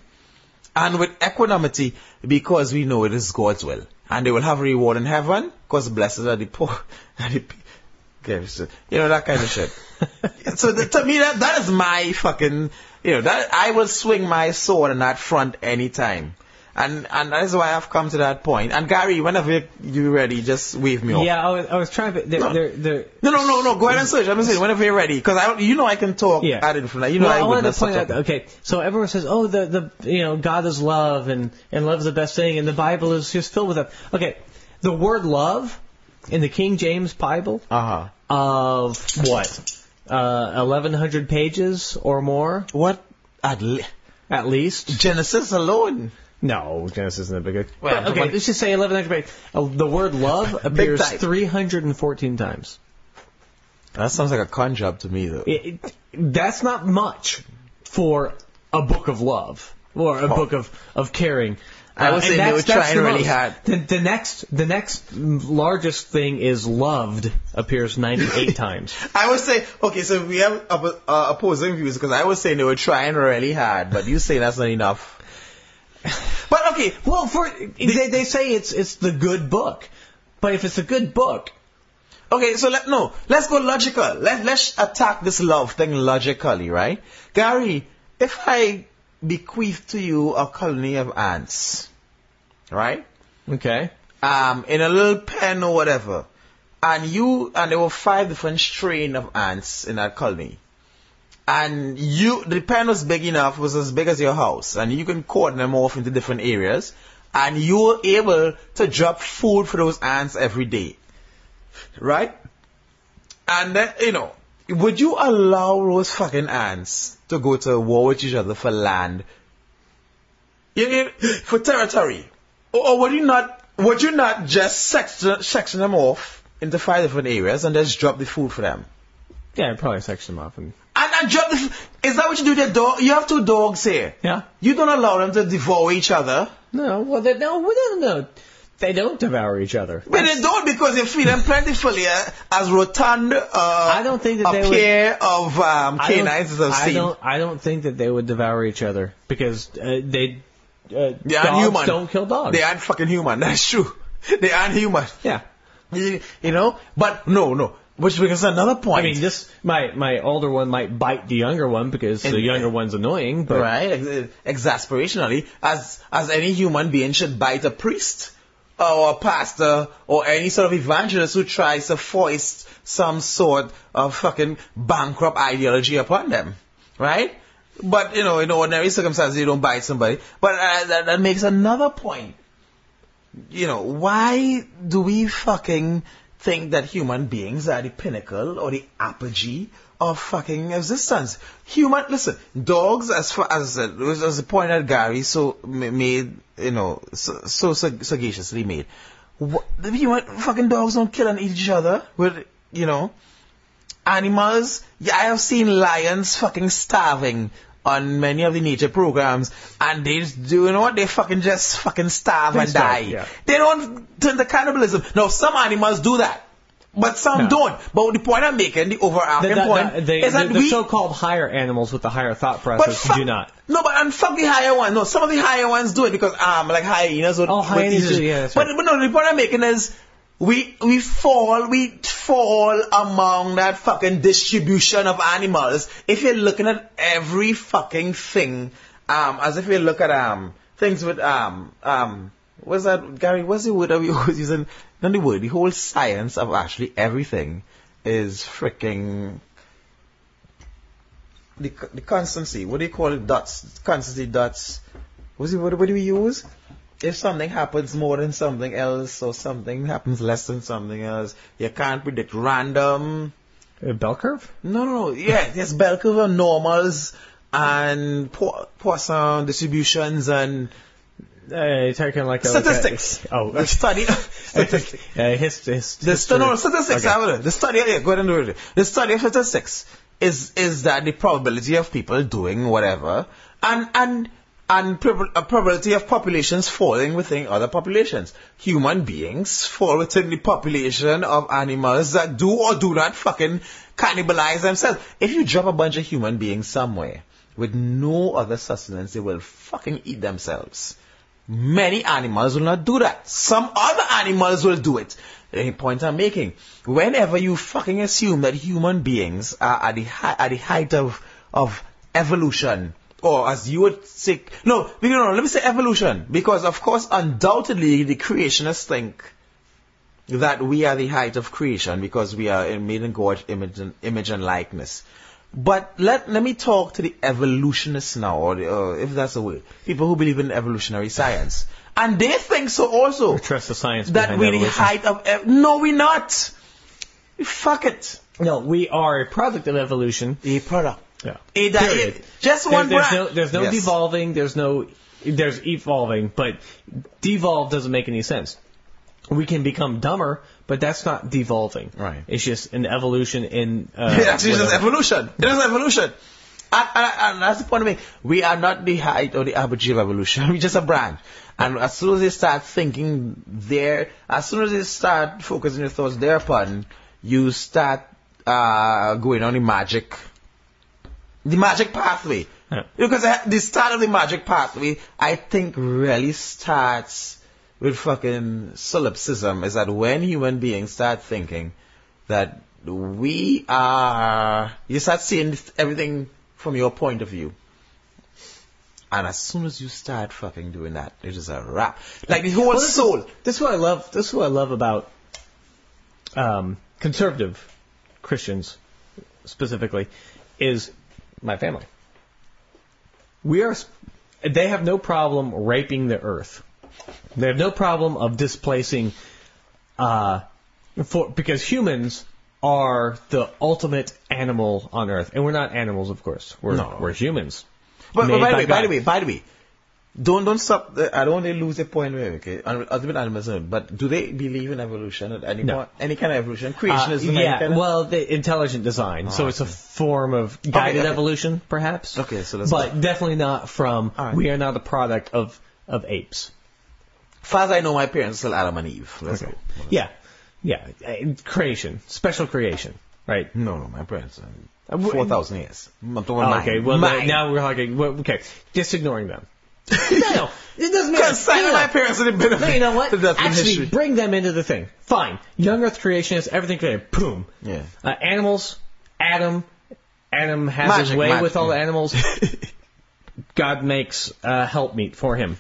and with equanimity because we know it is God's will. And they will have a reward in heaven because blessed are the poor. you know, that kind of shit. so the, to me, that, that is my fucking, you know, that, I will swing my sword on that front anytime. And, and that is why I've come to that point. And Gary, whenever you're ready, just wave me off. yeah, I was, I was trying to. They're, No. they're, they're, No, no, no, no. Go ahead and search. I'm just saying, whenever you're ready, because I, you know, I can talk Yeah. at it from that. You know, well, I, I wanted to point out. Okay, so everyone says, "Oh, the the you know God is love, and and love is the best thing, and the Bible is just filled with that." Okay, the word love in the King James Bible Uh huh. of what, uh, eleven hundred pages or more What? At le- at least. Genesis alone. No, Genesis isn't that big. Well, But, okay, somebody- let's just say eleven hundred pages. Uh, the word love appears three hundred and fourteen times. That sounds like a con job to me, though. It, it, that's not much for a book of love or a book of of caring. I would Uh, say they were trying the really most. hard. The, the next the next largest thing is loved appears ninety eight times. I would say, okay, so we have uh, opposing views because I was saying they were trying really hard, but you say that's not enough. But okay, Well, for they, they say it's it's the good book, but if it's a good book, okay, so let no, let's go logical. Let let's attack this love thing logically, right? Gary, if I bequeath to you a colony of ants, right? okay, um, in a little pen or whatever, and you and there were five different strain of ants in that colony, and you the pen was big enough, was as big as your house, and you can cordon them off into different areas, and you were able to drop food for those ants every day, right? And then you know, would you allow those fucking ants to go to war with each other for land? You, you, for territory. Or, or would you not, would you not just section, section them off into five different areas and just drop the food for them? Yeah, I'd probably section them off and And, and drop the, f- is that what you do with your dog? You have two dogs here. yeah. You don't allow them to devour each other. No, well, they, no, we don't know. They don't devour each other. But they don't because they feed them plentifully uh, as rotund uh, I don't think that a they would- pair of um, I canines as I've I don't. I don't think that they would devour each other because uh, they. Uh, They aren't dogs human. don't kill dogs. They aren't fucking human. That's true. They aren't human. yeah. You, you know? But no, no. Which brings another point. I mean, this my my older one might bite the younger one because the And- younger one's annoying, but right? Ex- exasperationally, as as any human being should bite a priest or a pastor or any sort of evangelist who tries to foist some sort of fucking bankrupt ideology upon them, right? But you know, in ordinary circumstances, you don't bite somebody. But uh, that, that makes another point. You know, why do we fucking think that human beings are the pinnacle or the apogee of fucking existence? Human, listen, dogs, as far as uh, was as the point that Gary so made, you know, so, so sag- sagaciously made. What, the human fucking dogs don't kill and eat each other with, you know, animals. Yeah, I have seen lions fucking starving on many of the nature programs, and they just do you know what? They fucking just fucking starve They and starve, die. yeah. They don't turn to cannibalism. No, some animals do that. But some No. don't. But the point I'm making, the overarching the, the, point, the, the, is that the we so-called higher animals with the higher thought process fuck, do not. No, but and fuck the higher one. No, some of the higher ones do it because um like hyenas would. Oh, hyenas do, yeah, that's but right. but no, the point I'm making is we we fall we fall among that fucking distribution of animals. If you're looking at every fucking thing, um, as if you look at um things with um um what's that Gary? What's the word that we always using? Not the word. The whole science of actually everything is freaking the, the constancy. What do you call it? Dots. Constancy dots. What's it, what, what do we use? If something happens more than something else, or something happens less than something else, you can't predict random. A bell curve? No, no, no. Yeah, there's bell curve and normals and Poisson distributions and Uh, you're talking like a, statistics. Like a, oh, the study. statistics. uh, his, his, The st- no, statistics. Okay. The study, yeah, go ahead and do it. The study of statistics is is that the probability of people doing whatever, and and and a probability of populations falling within other populations. Human beings fall within the population of animals that do or do not fucking cannibalize themselves. If you drop a bunch of human beings somewhere with no other sustenance, they will fucking eat themselves. Many animals will not do that. Some other animals will do it. The point I'm making, whenever you fucking assume that human beings are at the, at the height of, of evolution, or as you would say, no, no, no, let me say evolution, because of course, undoubtedly, the creationists think that we are the height of creation because we are made in God's image and, image and likeness. But let let me talk to the evolutionists now, or the, uh, if that's a word, people who believe in evolutionary science, and they think so also Trust the science that we're the height of. Ev- no, we're not. Fuck it. No, we are a product of evolution. A product. Yeah. A that- Period. just There- one there's brand. no there's no Yes. devolving. There's no there's evolving, but devolve doesn't make any sense. We can become dumber, but that's not devolving. Right. It's just an evolution in. Uh, It's just whatever. evolution. It is evolution. And, and, and that's the point of me. We are not the height or the apogee of evolution. We're just a brand. And as soon as they start thinking there, as soon as they start focusing your thoughts thereupon, you start uh, going on the magic, the magic pathway. Yeah. Because the start of the magic pathway, I think, really starts with fucking solipsism. Is that when human beings start thinking that we are, you start seeing everything from your point of view. And as soon as you start fucking doing that, it is a wrap. Like the whole Well, this, soul. this is what I love. This is what I love about um, conservative Christians, specifically, is my family. We are. They have no problem raping the earth. They have no problem of displacing, uh, for because humans are the ultimate animal on earth, and we're not animals, of course. We're No. we're humans. But, but by the way, by the way, by the way, don't don't stop. The, I don't want to lose the point where okay, ultimate animism. But do they believe in evolution at any No. point? Any kind of evolution? Uh, Creationism? any yeah, kind of- well, the intelligent design. so I it's a form of guided okay. evolution, perhaps. Okay, so let's but definitely not from. Right. We are not the product of of apes. Far as I know, my parents still Adam and Eve. Let's Okay. go. Yeah, yeah. uh, Creation, special creation, right? No, no, my parents. Uh, Uh, Four thousand years. I'm talking Oh, okay, well Mine. now we're talking. Well, okay, just ignoring them. no, no, it doesn't matter. Because No, my parents didn't benefit. No, you know what? Actually, history. bring them into the thing. Fine. Young Earth creationists, everything created. Boom. Yeah. Uh, animals, Adam. Adam has his way magic, with all the animals. God makes uh, helpmeet for him.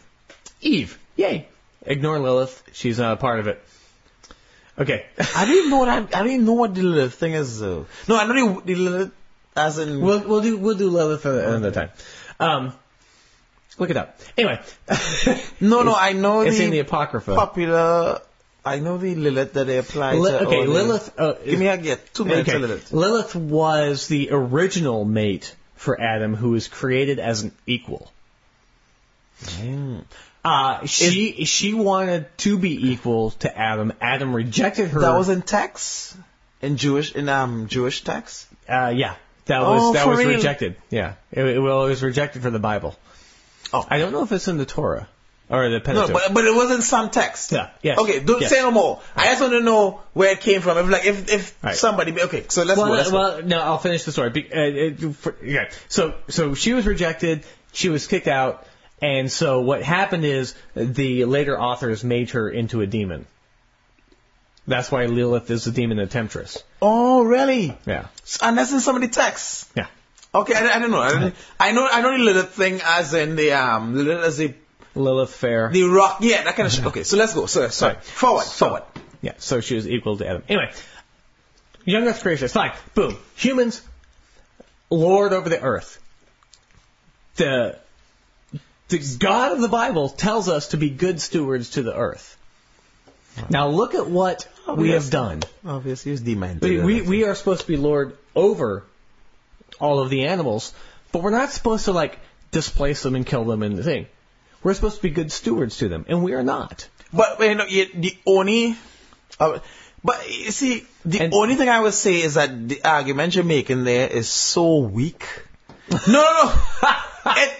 Eve. Yay. Ignore Lilith. She's not a part of it. Okay. I didn't know what I, I didn't even know what the Lilith thing is. Though. No, I know the, Lilith as in. We'll we'll do we'll do Lilith another time. Um, look it up. Anyway, no, no, I know it's the, in the Apocrypha. popular. I know the Lilith that they apply Li- to. okay, Lilith. Uh, Give me a get two minutes okay. Lilith. Lilith was the original mate for Adam, who was created as an equal. Uh, she she wanted to be equal to Adam. Adam rejected her. That was in text, in Jewish, in um Jewish text. uh, yeah. That was Oh, that was real? rejected. Yeah. It, it, well, it was rejected for the Bible. Oh. I don't know if it's in the Torah or the No, Pentateuch. but but it was in some text. Yeah, yes, Okay, don't yes. say no more. I just want to know where it came from. If like if if Right. somebody okay, so let's well, go. Let's go. well, no, I'll finish the story. Be- uh, it, for, yeah. So, so she was rejected. She was kicked out, and so what happened is the later authors made her into a demon. That's why Lilith is the demon, the temptress. Oh, really? Yeah, And that's in some of the texts. yeah. Okay, I, I don't know. I, I know I know the Lilith thing as in the um Lilith as the Lilith fair. the rock. Yeah, that kind of shit. Okay, so let's go. So sorry. Right. Forward. So- forward. Yeah, so she was equal to Adam. Anyway, young Earth creationists, fine. Boom. Humans, lord over the earth. The the God of the Bible tells us to be good stewards to the earth. Now look at what we have done. Obviously, it's demented. We, we, we are supposed to be lord over all of the animals, but we're not supposed to like displace them and kill them and the thing. We're supposed to be good stewards to them, and we are not. But you know, the only, uh, but you see, the And- only thing I would say is that the argument you're making there is so weak. no, no, no. it,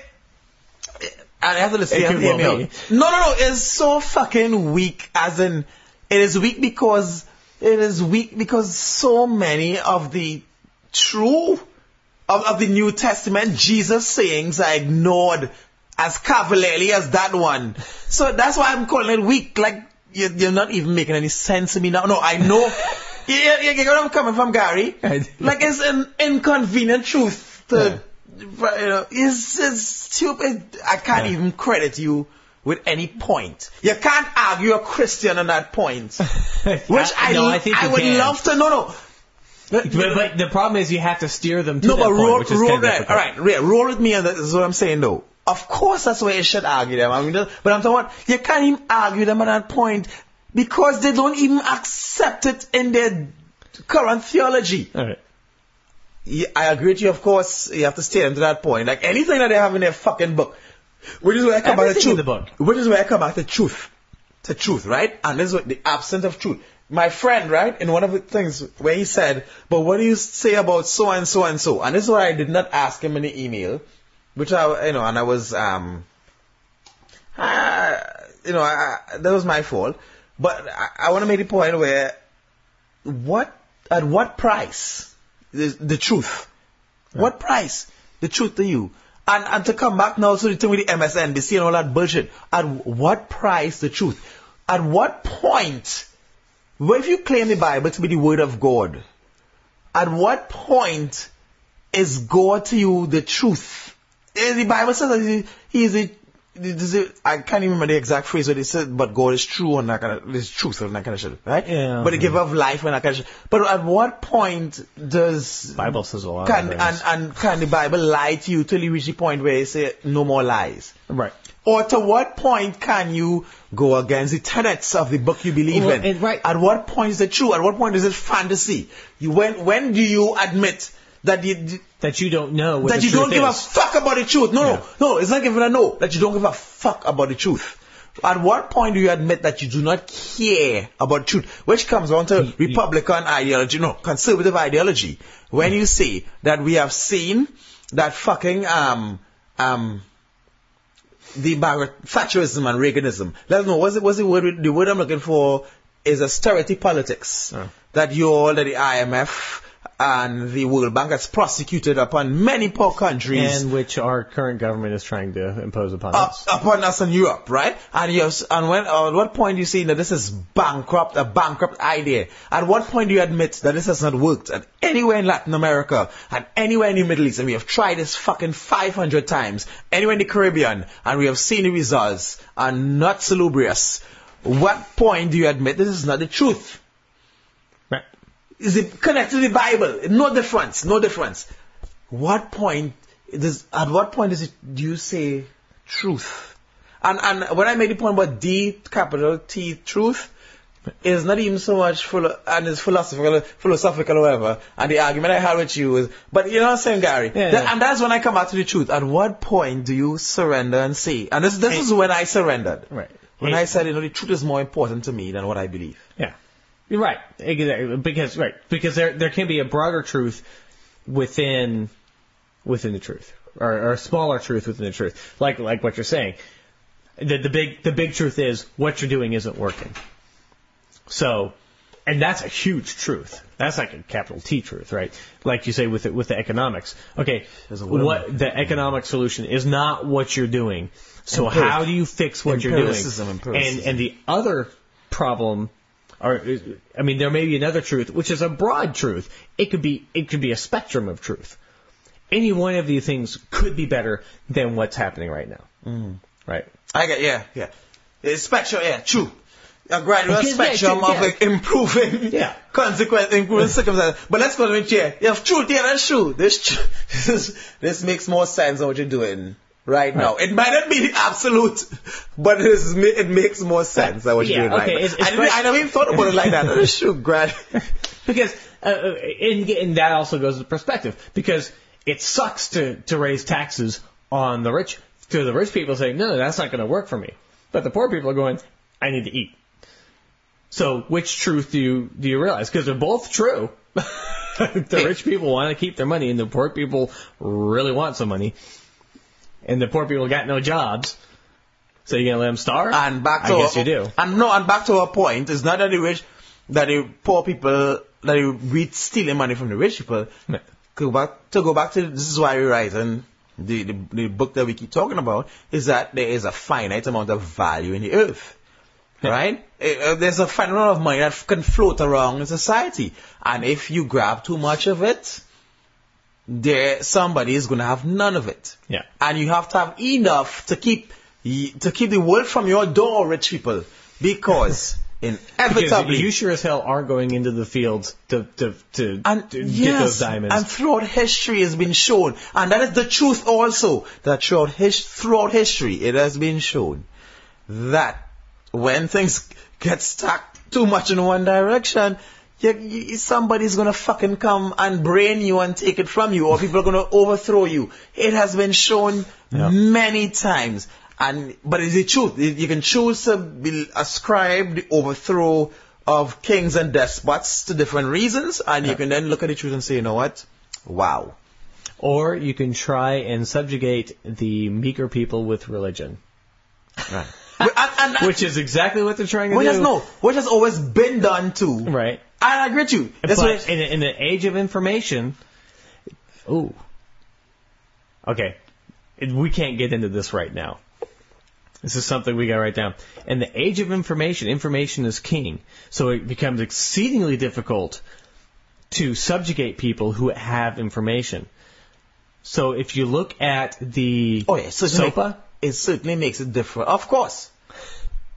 I have to listen. It you have could to me No, no, no. It's so fucking weak. As in, it is weak because it is weak because so many of the true of, of the New Testament Jesus sayings are ignored as cavalierly as that one. So that's why I'm calling it weak. Like you're, you're not even making any sense to me now. No, I know. you, you, you get where I'm coming from, Gary. Like it's an inconvenient truth to. Know, it's, it's stupid. I can't Yeah. even credit you with any point. You can't argue a Christian on that point. Which I, no, I think I would can. love to. No, no. But, but the problem is you have to steer them to No, that but point, roll, which is roll kind of. All right, yeah, roll with me, and that is what I'm saying, though. Of course, that's why you should argue them. I mean, but I'm talking about you can't even argue them at that point because they don't even accept it in their current theology. All right. Yeah, I agree with you. Of course, you have to stay them to that point. Like anything that they have in their fucking book, which is where I come back to truth. the book. Which is where I come back to truth, to truth, right? And this is what the absence of truth. My friend, right, in one of the things where he said, "But what do you say about so and so and so?" And this is why I did not ask him in the email, which I, you know, and I was, um, uh, you know, I, I, that was my fault. But I, I want to make the point where, what, at what price, the, the truth, what price, the truth to you, and and to come back now to the thing with the MSNBC and all that bullshit, at what price the truth, at what point, well, if you claim the Bible to be the word of God, at what point is God to you the truth? Eh, The Bible says that he, he is a, is a- I can't even remember the exact phrase what it said, but God is true and that kind of, is truth and that kind of shit, right? Yeah. But it giver of life and that kind of shit. But at what point does Bible says a lot can and, and can the Bible lie to you till you reach the point where it say no more lies? Right. Or to what point can you go against the tenets of the book you believe Well, in? and right- At what point is it true? At what point is it fantasy? You when when do you admit that you That you don't know what that you don't give a fuck about the truth. No, Yeah. no, no. It's not giving a no. That you don't give a fuck about the truth. At what point do you admit that you do not care about truth? Which comes down to Republican ideology, no, conservative ideology. When you say that we have seen that fucking um um the Margaret Thatcherism and Reaganism. Let's know what's it what's the word the word I'm looking for is austerity politics. That you all that the IMF and the World Bank has prosecuted upon many poor countries And which our current government is trying to impose upon up, us. upon us in Europe, right? And you have, and when uh, at what point do you see that this is bankrupt, a bankrupt idea? At what point do you admit that this has not worked at anywhere in Latin America and anywhere in the Middle East? And we have tried this fucking 500 times. Anywhere in the Caribbean, and we have seen the results are not salubrious. What point do you admit this is not the truth? Is it connected to the Bible? No difference. No difference. What point does at what point does it do you say truth? And and when I made the point about D capital T truth, it's not even so much philo- and it's philosophical philosophical or whatever. And the argument I had with you is but you know what I'm saying, Gary? Yeah, That- yeah. And that's when I come back to the truth. At what point do you surrender and say? And this this is eh. when I surrendered. Right. When Hey. I said, you know, the truth is more important to me than what I believe. Yeah. Right. Exactly. Because right. Because there there can be a broader truth within within the truth. Or, or a smaller truth within the truth. Like like what you're saying. The the big the big truth is what you're doing isn't working. So and that's a huge truth. That's like a capital T truth, right? Like you say with the, with the economics. Okay, There's a word. what the economic solution is not what you're doing. So Empiric- how do you fix what you're doing? Empiricism. And and the other problem, or I mean, there may be another truth, which is a broad truth. It could be it could be a spectrum of truth. Any one of these things could be better than what's happening right now. Mm. Right. I get, yeah, yeah. It's spectrum, yeah, true. A gradual yeah, spectrum true, of yeah. improving Yeah. consequence, improving circumstances. But let's go to it, yeah. You have truth, yeah, that's true. This, tr- this, this makes more sense than what you're doing right now. It might not be the absolute, but it, is, it makes more sense than what Yeah, you're doing okay, right it's-. I, it's didn't, I never even thought about it like that. True, grad. Because uh, uh, and, and that also goes to perspective because it sucks to to raise taxes on the rich to the rich people saying no, no that's not going to work for me, but the poor people are going I need to eat. So which truth do you do you realize? Because they're both true. the rich people want to keep their money, and the poor people really want some money, and the poor people got no jobs. So you're gonna let them starve? And back to I guess you do. And no, and back to our point, it's not that the rich, that the poor people, that the we stealing money from the rich people. No. Go back to go back to this is why we write and the, the the book that we keep talking about is that there is a finite amount of value in the earth. Right? Eh, uh, There's a finite amount of money that can float around in society. And if you grab too much of it, there somebody is gonna have none of it Yeah. and you have to have enough to keep to keep the world from your door, rich people, because Because inevitably. you sure as hell aren't going into the fields to to to, and to yes, get those diamonds. and throughout history has been shown, and that is the truth also. That throughout, his, throughout history, it has been shown that when things get stuck too much in one direction, you, you, somebody's gonna fucking come and brain you and take it from you, or people are gonna overthrow you. It has been shown Yeah. many times. And but it's the truth. You can choose to be, ascribe the overthrow of kings and despots to different reasons, and you can then look at the truth and say, you know what? Wow. or you can try and subjugate the meager people with religion, Right. And, and, which is exactly what they're trying to which do. has no, which has always been done too. Right. I agree with you. That's but what in, in the age of information, ooh, okay, we can't get into this right now. This is something we got to write down. In the age of information, information is king, so it becomes exceedingly difficult to subjugate people who have information. So if you look at the oh yeah, certainly, SOPA, it certainly makes it different. Of course.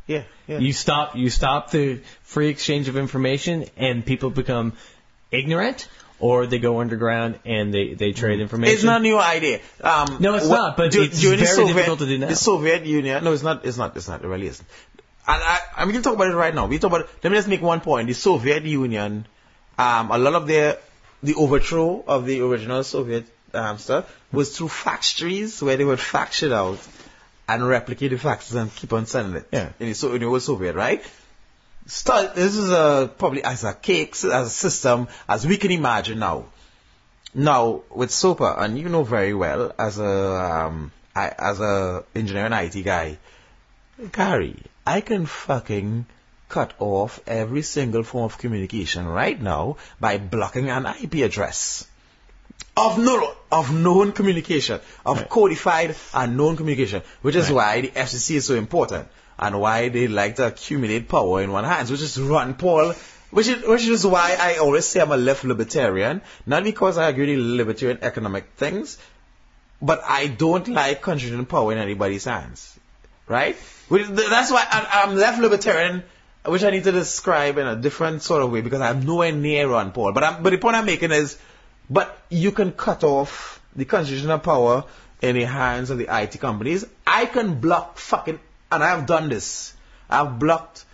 Yeah, yeah. you stop you stop the free exchange of information and people become ignorant or they go underground and they, they trade information. It's not a new idea. Um, No, it's what- not, but du- it's very Soviet, difficult to do now. The Soviet Union, no, it's not. It's not. It's not. It really isn't. And I, I'm going to talk about it right now. We talk about. Let me just make one point. The Soviet Union, um, a lot of their the overthrow of the original Soviet um, stuff was through factories where they would it out and replicate the faxes and keep on sending it. Yeah. In the, so in the old Soviet, right? Start, this is a, probably as a cake, as a system, as we can imagine now. Now, with SOPA, and you know very well, as a, um, I, as a engineer and IT guy, Gary, I can fucking cut off every single form of communication right now by blocking an IP address. Of no, of known communication, of codified and known communication, which is why the FCC is so important and why they like to accumulate power in one hand, which is Ron Paul, which is, which is why I always say I'm a left libertarian, not because I agree with libertarian economic things, but I don't like concentrating power in anybody's hands. Right? Which- That's why I'm left libertarian, which I need to describe in a different sort of way because I'm nowhere near Ron Paul. But, I'm, but the point I'm making is, but you can cut off the concentration of power in the hands of the IT companies. I can block fucking, and I've done this. I've blocked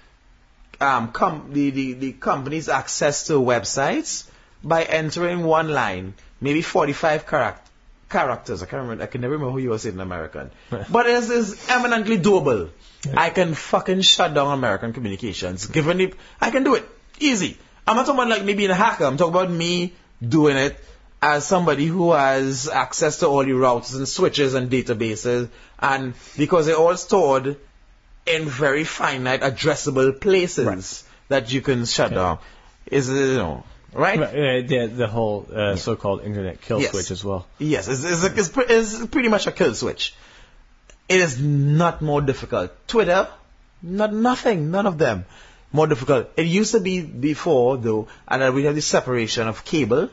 um, com- the, the, the company's access to websites by entering one line, maybe 45 charac- characters. I can't remember, I can never remember who you was in American. but this is eminently doable. I can fucking shut down American communications. Given the, I can do it. Easy. I'm not talking about like me being a hacker. I'm talking about me doing it as somebody who has access to all the routers and switches and databases. And because they're all stored in very finite addressable places that you can shut down. Is it, you know, right? Right, the, the whole uh, so-called internet kill Yes. switch as well. Yes, it's, it's, it's, pre- it's pretty much a kill switch. It is not more difficult. Twitter, not nothing, none of them more difficult. It used to be before though, and we have the separation of cable.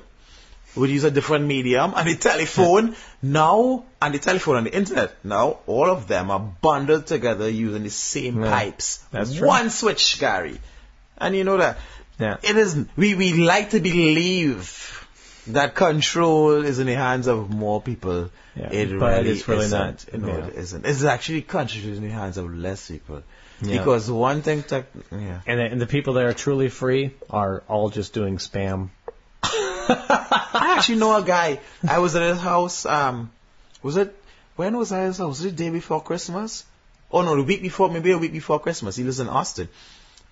We use a different medium and the telephone now and the telephone and the internet now all of them are bundled together using the same Yeah, pipes. that's true. One switch, Gary. And you know that. Yeah. It is we, we like to believe that control is in the hands of more people. Yeah, it but really it's really isn't. not. No, Yeah. it isn't. It's actually control is in the hands of less people. Yeah. Because one thing, tech, yeah. And the, and the people that are truly free are all just doing spam. I actually know a guy. I was at his house. Um, was it when was I at his house? Was it the day before Christmas? Oh no, the week before, maybe a week before Christmas. He lives in Austin,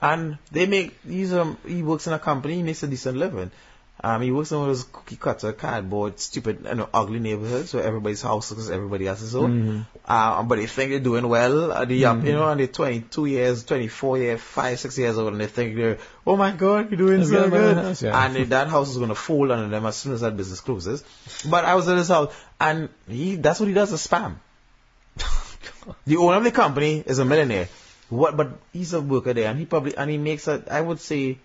and they make. He's um he works in a company. He makes a decent living. Um, he works in one of those cookie cutter, cardboard, stupid, you know, ugly neighborhoods where everybody's house looks everybody else's own. Uh, but they think they're doing well. Uh, they up, you know, and they're 22 years, 24 years, 5, 6 years old, and they think they're, oh my god, you're doing so get them out of good. house, yeah. And that house is going to fold under them as soon as that business closes. But I was at his house, and he, that's what he does is spam. the owner of the company is a millionaire. What, but he's a worker there, and he probably, and he makes a, I would say,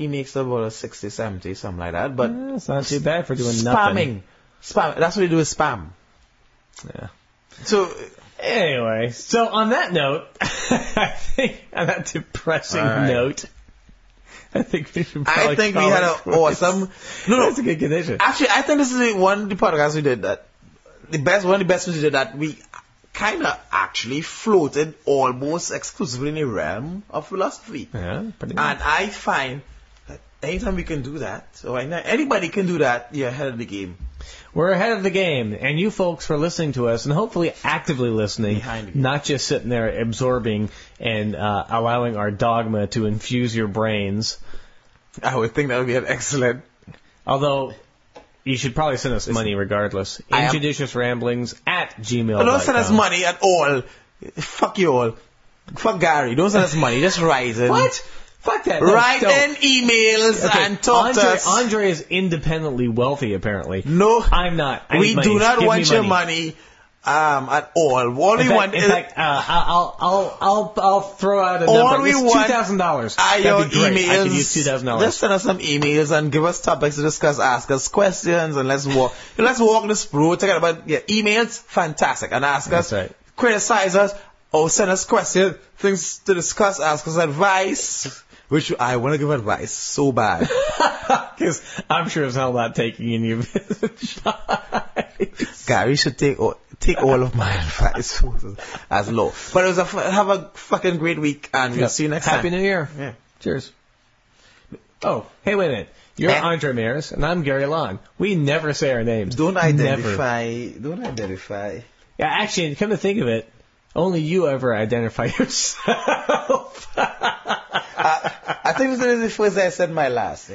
he makes about a 60, 70, something like that. But Eh, it's not too bad for doing spamming, nothing. spam, that's what he do is spam. Yeah. So, Anyway, so on that note, I think on that depressing right. note, I think we should. I think we had an awesome, no, no, That's a good condition. Actually, I think this is the one of the podcasts we did that the best one of the best ones we did that we kind of actually floated almost exclusively in the realm of philosophy. Yeah, pretty much. And I find anytime we can do that, or any- anybody can do that, you're ahead of the game. We're ahead of the game, and you folks for listening to us and hopefully actively listening, Behind the game. not just sitting there absorbing and uh, allowing our dogma to infuse your brains. I would think that would be an excellent. Although you should probably send us money regardless. Injudicious ramblings at gmail. But don't send us money at all. Fuck you all. Fuck Gary. Don't send us money. Just write in. What? Fuck that. No, Write don't. in emails Okay, and talk Andre, to us. Andre is independently wealthy, apparently. no, I'm not. I we do not Give want me your money um, at all. All we In fact, want in is fact uh, I'll, I'll, I'll, I'll throw out a All number. we It's want $2,000. are your That'd be great. emails. I could use $2,000. Just send us some emails and give us topics to discuss, ask us questions, and let's walk. let's walk this road. Talk about yeah, emails, fantastic, and ask us, right. criticize us, or send us questions, things to discuss, ask us advice. Which I want to give advice so bad. Because I'm sure as hell not taking any of his advice. Gary should take all, take all of my advice as law. But it was a f- have a fucking great week, and we'll see you next Happy time. New Year. Yeah. Cheers. Oh, hey, wait a minute. You're And- Andre Maris, and I'm Gary Lon. We never say our names. Don't Never. identify. Don't identify. Yeah, actually, come to think of it, only you ever identify yourself. I think this is the first I said my last.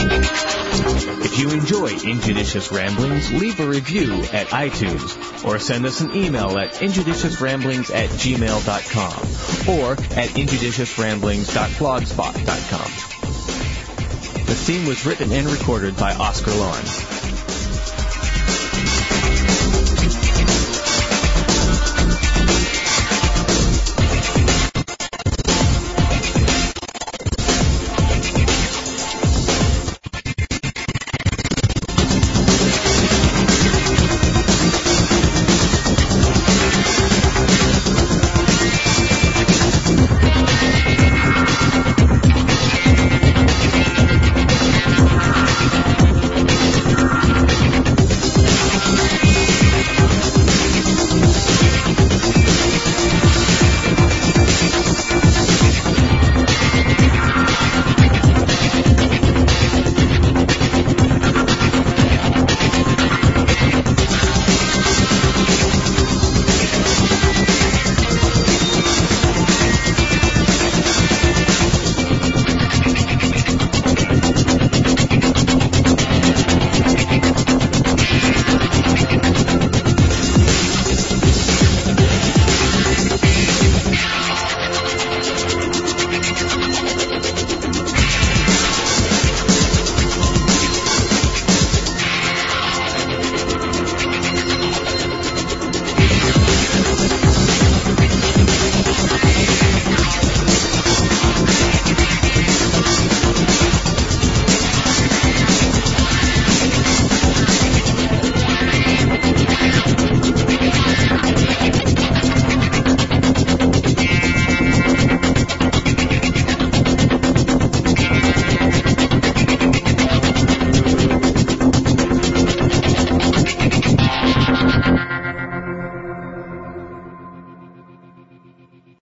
If you enjoy Injudicious Ramblings, leave a review at iTunes or send us an email at injudiciousramblings at gmail.com or at injudiciousramblings.blogspot.com. The theme was written and recorded by Oscar Lawrence.